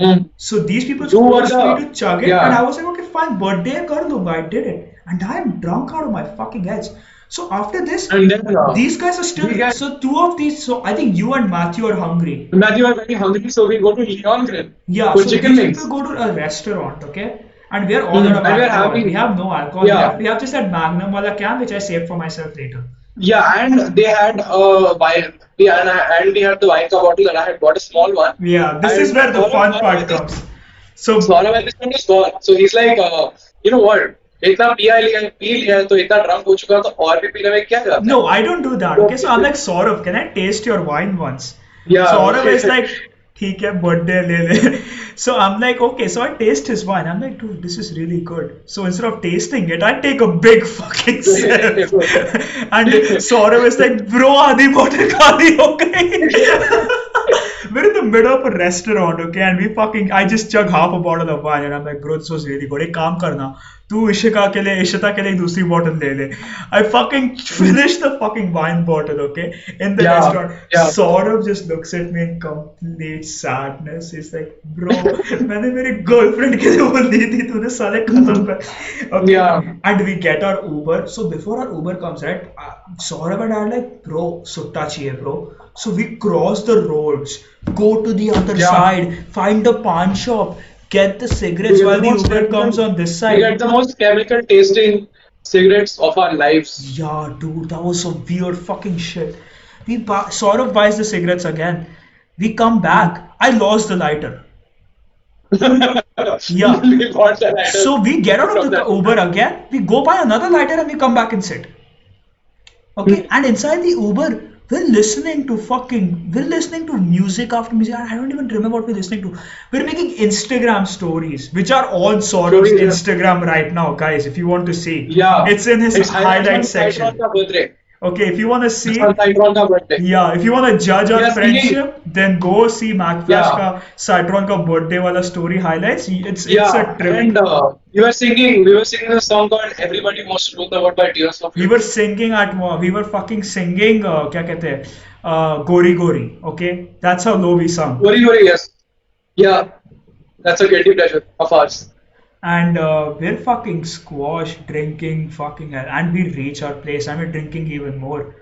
[SPEAKER 1] Mm.
[SPEAKER 2] So these people
[SPEAKER 1] You
[SPEAKER 2] forced
[SPEAKER 1] the-
[SPEAKER 2] me to chug it,
[SPEAKER 1] yeah.
[SPEAKER 2] and I was like, okay, fine, birthday kar dunga. I did it, and I am drunk out of my fucking head. So after this,
[SPEAKER 1] And then uh,
[SPEAKER 2] these guys are still
[SPEAKER 1] get-
[SPEAKER 2] so two of these. So I think you and Matthew are hungry.
[SPEAKER 1] Matthew are very hungry, so we go to Leon Grill
[SPEAKER 2] Yeah, so
[SPEAKER 1] chicken
[SPEAKER 2] we
[SPEAKER 1] wings.
[SPEAKER 2] to go to a restaurant, okay? and we are all
[SPEAKER 1] mm-hmm.
[SPEAKER 2] out of alcohol. we have no alcohol.
[SPEAKER 1] Yeah.
[SPEAKER 2] We, have, we have just that Magnum or the can which I saved for myself later.
[SPEAKER 1] Yeah, and they had uh, wine. Yeah, and, we and had the wine bottle, and I had bought a small one.
[SPEAKER 2] Yeah, this is where the fun part comes. So
[SPEAKER 1] Sourav at this point is gone. So he's like, uh, you know what? इतना पिया लिया P लिया तो इतना so हो चुका तो और भी पीने में क्या जाता
[SPEAKER 2] no I don't do that okay so I am like Saurav Can I taste your wine once?
[SPEAKER 1] Yeah.
[SPEAKER 2] Sourav is like, ठीक है birthday ले ले. So I'm like, okay, so I taste his wine. I'm like, dude, this is really good. So instead of tasting it, I take a big fucking sip. and Saurav is like, bro, आधी bottle खाली हो गई. We're in the middle of a restaurant, okay, and we fucking, I just chug half a bottle of wine, and I'm like, bro, this was really good. एक काम करना, तू इशिका के लिए इशिता के लिए दूसरी बॉटल ले ले। I fucking finish the fucking wine bottle okay in the restaurant
[SPEAKER 1] sort
[SPEAKER 2] of just looks at me complete sadness is like bro मैंने मेरी गर्लफ्रेंड के लिए बोल दी थी तूने सारे खत्म कर okay and we get our Uber so before our Uber comes right Saurabh and I like bro सुट्टा चाहिए bro so we cross the roads go to the other
[SPEAKER 1] yeah.
[SPEAKER 2] side. Find a pawn shop. Get the cigarettes
[SPEAKER 1] get
[SPEAKER 2] while
[SPEAKER 1] the
[SPEAKER 2] the Uber
[SPEAKER 1] chemical-
[SPEAKER 2] comes on this side.
[SPEAKER 1] We get the most chemical tasting cigarettes of our lives.
[SPEAKER 2] Yeah, dude, that was some weird fucking shit. We buy, of buys the cigarettes again. We come back. I lost the lighter. Yeah.
[SPEAKER 1] we bought that item.
[SPEAKER 2] So we get out of the
[SPEAKER 1] that.
[SPEAKER 2] Uber again, we go buy another lighter and we come back and sit. Okay, hmm. and inside the Uber, we're listening to fucking, we're listening to music after music. I don't even remember what we're listening to. We're making Instagram stories, which are on
[SPEAKER 1] yeah.
[SPEAKER 2] Instagram right now, guys. If you want to see,
[SPEAKER 1] Yeah.
[SPEAKER 2] it's in his
[SPEAKER 1] It's
[SPEAKER 2] highlight
[SPEAKER 1] on
[SPEAKER 2] section. Okay, if you want to see, yeah, if you want to judge our
[SPEAKER 1] yes,
[SPEAKER 2] friendship, then go see MachFlash
[SPEAKER 1] yeah.
[SPEAKER 2] Cytron ka birthday wala story highlights. It's
[SPEAKER 1] yeah.
[SPEAKER 2] it's a trip.
[SPEAKER 1] And uh, you were singing, we were singing a song called "Everybody Wants to the World" by Tears of.
[SPEAKER 2] We were singing at uh, we were fucking singing. Uh, kya कहते Uh, Gori Gori. Okay, that's how low we sung.
[SPEAKER 1] Gori Gori, yes. Yeah, that's a guilty pleasure of ours
[SPEAKER 2] and uh, we're fucking squash drinking fucking hell and we reach our place and we're drinking even more.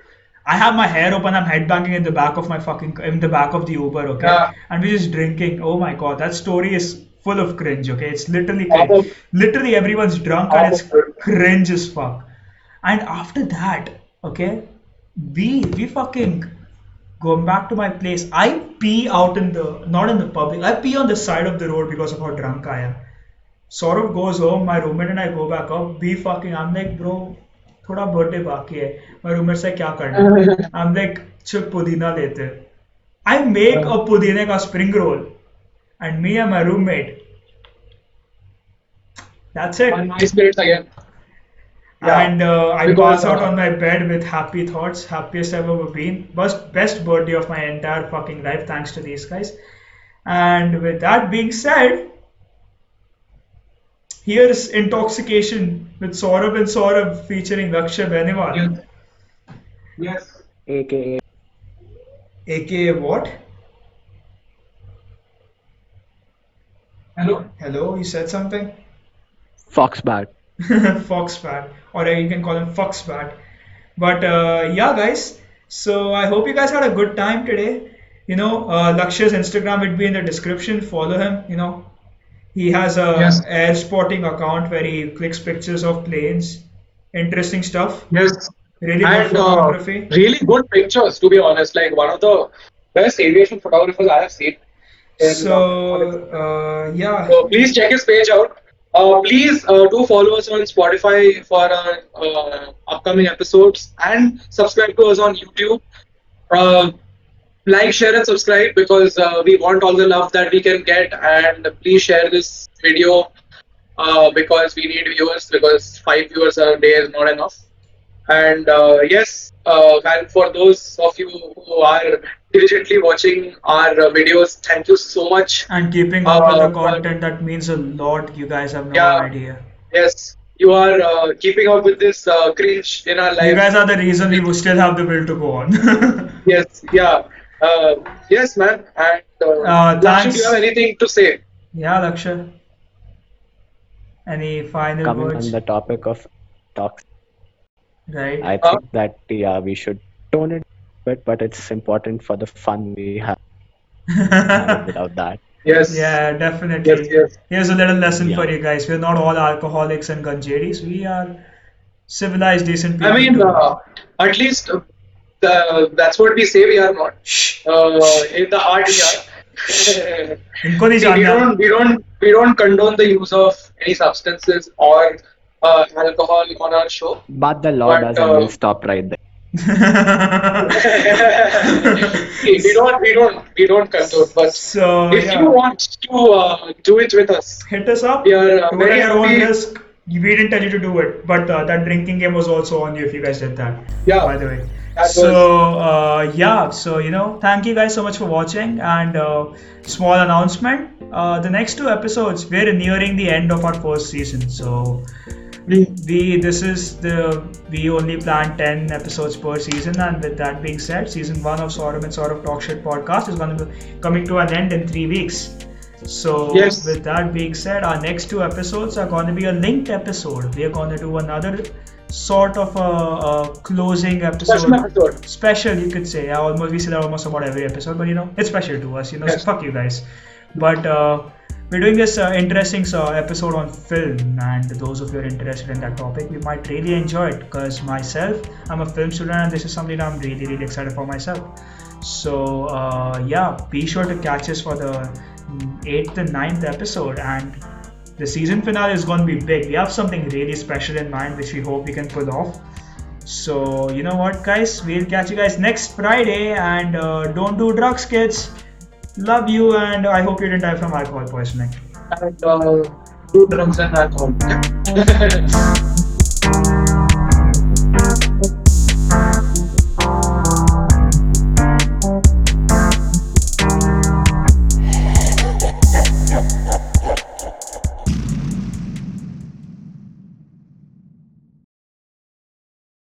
[SPEAKER 2] I have my hair open I'm headbanging in the back of my fucking in the back of the Uber okay?
[SPEAKER 1] Yeah.
[SPEAKER 2] and we're just drinking. Oh my god that story is full of cringe okay? It's literally cringe. literally everyone's drunk and it's cringe as fuck. And after that okay we we fucking going back to my place. I pee out in the not in the public i pee on the side of the road because of how drunk i am Saurav goes home my roommate and i go back up we fucking i'm like bro थोड़ा birthday बाकी है my roommate से क्या करना है i'm like चल पुदीना लेते हैं i make a पुदीने का spring roll and me and my roommate that's it
[SPEAKER 1] On my spirits again. Yeah.
[SPEAKER 2] and uh, I
[SPEAKER 1] Because,
[SPEAKER 2] pass out
[SPEAKER 1] uh,
[SPEAKER 2] on my bed with happy thoughts, happiest I've ever been. Best best birthday of my entire fucking life, thanks to these guys. And with that being said, here's intoxication with Saurabh and Sourav featuring Lakshay Beniwal,
[SPEAKER 1] Yes.
[SPEAKER 3] aka
[SPEAKER 2] aka what?
[SPEAKER 1] Hello.
[SPEAKER 2] Hello, you said something?
[SPEAKER 3] Foxbat.
[SPEAKER 2] Foxbat, or you can call him Foxbat. But uh, yeah, guys. So I hope you guys had a good time today. You know, uh, Lakshay's Instagram would be in the description. Follow him. You know, he has a
[SPEAKER 1] Yes.
[SPEAKER 2] air spotting account where he clicks pictures of planes. Interesting stuff.
[SPEAKER 1] Yes.
[SPEAKER 2] Really good
[SPEAKER 1] and uh,
[SPEAKER 2] photography.
[SPEAKER 1] really good pictures, to be honest. Like one of the best aviation photographers I have seen.
[SPEAKER 2] So
[SPEAKER 1] uh,
[SPEAKER 2] uh, yeah,
[SPEAKER 1] So please check his page out. Uh, please uh, do follow us on Spotify for our uh, upcoming episodes and subscribe to us on YouTube. Uh, like, share, and subscribe because uh, we want all the love that we can get. And please share this video uh, because we need viewers because five viewers a day is not enough. And uh, yes, uh, and for those of you who are diligently watching our uh, videos, thank you so much.
[SPEAKER 2] and keeping up with
[SPEAKER 1] Uh,
[SPEAKER 2] the content that means a lot. You guys have no
[SPEAKER 1] Yeah.
[SPEAKER 2] idea.
[SPEAKER 1] Yes, you are uh, keeping up with this uh, cringe in our life.
[SPEAKER 2] You guys are the reason we still have the will to go on.
[SPEAKER 1] Yes, yeah. Uh, yes, man. And uh,
[SPEAKER 2] Uh, thanks.
[SPEAKER 1] do you have anything to say?
[SPEAKER 2] Yeah, Lakshay. Any final
[SPEAKER 3] Coming
[SPEAKER 2] words?
[SPEAKER 3] on the topic of toxic.
[SPEAKER 2] right?
[SPEAKER 3] I
[SPEAKER 1] Uh,
[SPEAKER 3] think that yeah, we should tone it a bit, but it's important for the fun we have have without that.
[SPEAKER 1] Yes.
[SPEAKER 2] Yeah, definitely.
[SPEAKER 1] Yes, yes.
[SPEAKER 2] Here's a little lesson for you guys. We're not all alcoholics and ganjeris. We are civilized, decent people.
[SPEAKER 1] I mean, uh, at least uh, that's what we say we are not uh, in the art we are we, don't, we don't we don't condone the use of any substances or uh, alcohol on our show
[SPEAKER 3] but the law
[SPEAKER 1] but,
[SPEAKER 3] doesn't
[SPEAKER 1] uh,
[SPEAKER 3] stop right there
[SPEAKER 1] we don't we don't we don't condone. but
[SPEAKER 2] so,
[SPEAKER 1] if
[SPEAKER 2] yeah.
[SPEAKER 1] you want to uh, do it with us
[SPEAKER 2] hit us up
[SPEAKER 1] we are uh, very
[SPEAKER 2] we didn't tell you to do it, but uh, that drinking game was also on you if you guys did that.
[SPEAKER 1] Yeah.
[SPEAKER 2] By the way
[SPEAKER 1] that
[SPEAKER 2] So uh, yeah, so you know, thank you guys so much for watching. And uh, small announcement: uh, the next two episodes, we're nearing the end of our first season. So we this is the we only plan 10 episodes per season and with that being said season one of Saurabh and Sourav Talk Shit podcast is going to be coming to an end in three weeks so
[SPEAKER 1] Yes.
[SPEAKER 2] with that being said our next two episodes are going to be a linked episode we are going to do another sort of a, a closing episode
[SPEAKER 1] special episode.
[SPEAKER 2] special you could say I almost we say that almost about every episode but you know it's special to us you know
[SPEAKER 1] Yes.
[SPEAKER 2] so fuck you guys but uh, we're doing this uh, interesting uh, episode on film and those of you are interested in that topic we might really enjoy it because myself i'm a film student and this is something i'm really really excited for myself so uh, yeah be sure to catch us for the mm, eighth and ninth episode and the season finale is going to be big. We have something really special in mind which we hope we can pull off. So you know what guys? We'll catch you guys next friday. And uh, don't do drugs kids. Love you and i hope you didn't die from alcohol poisoning.
[SPEAKER 1] And uh, do drugs and alcohol.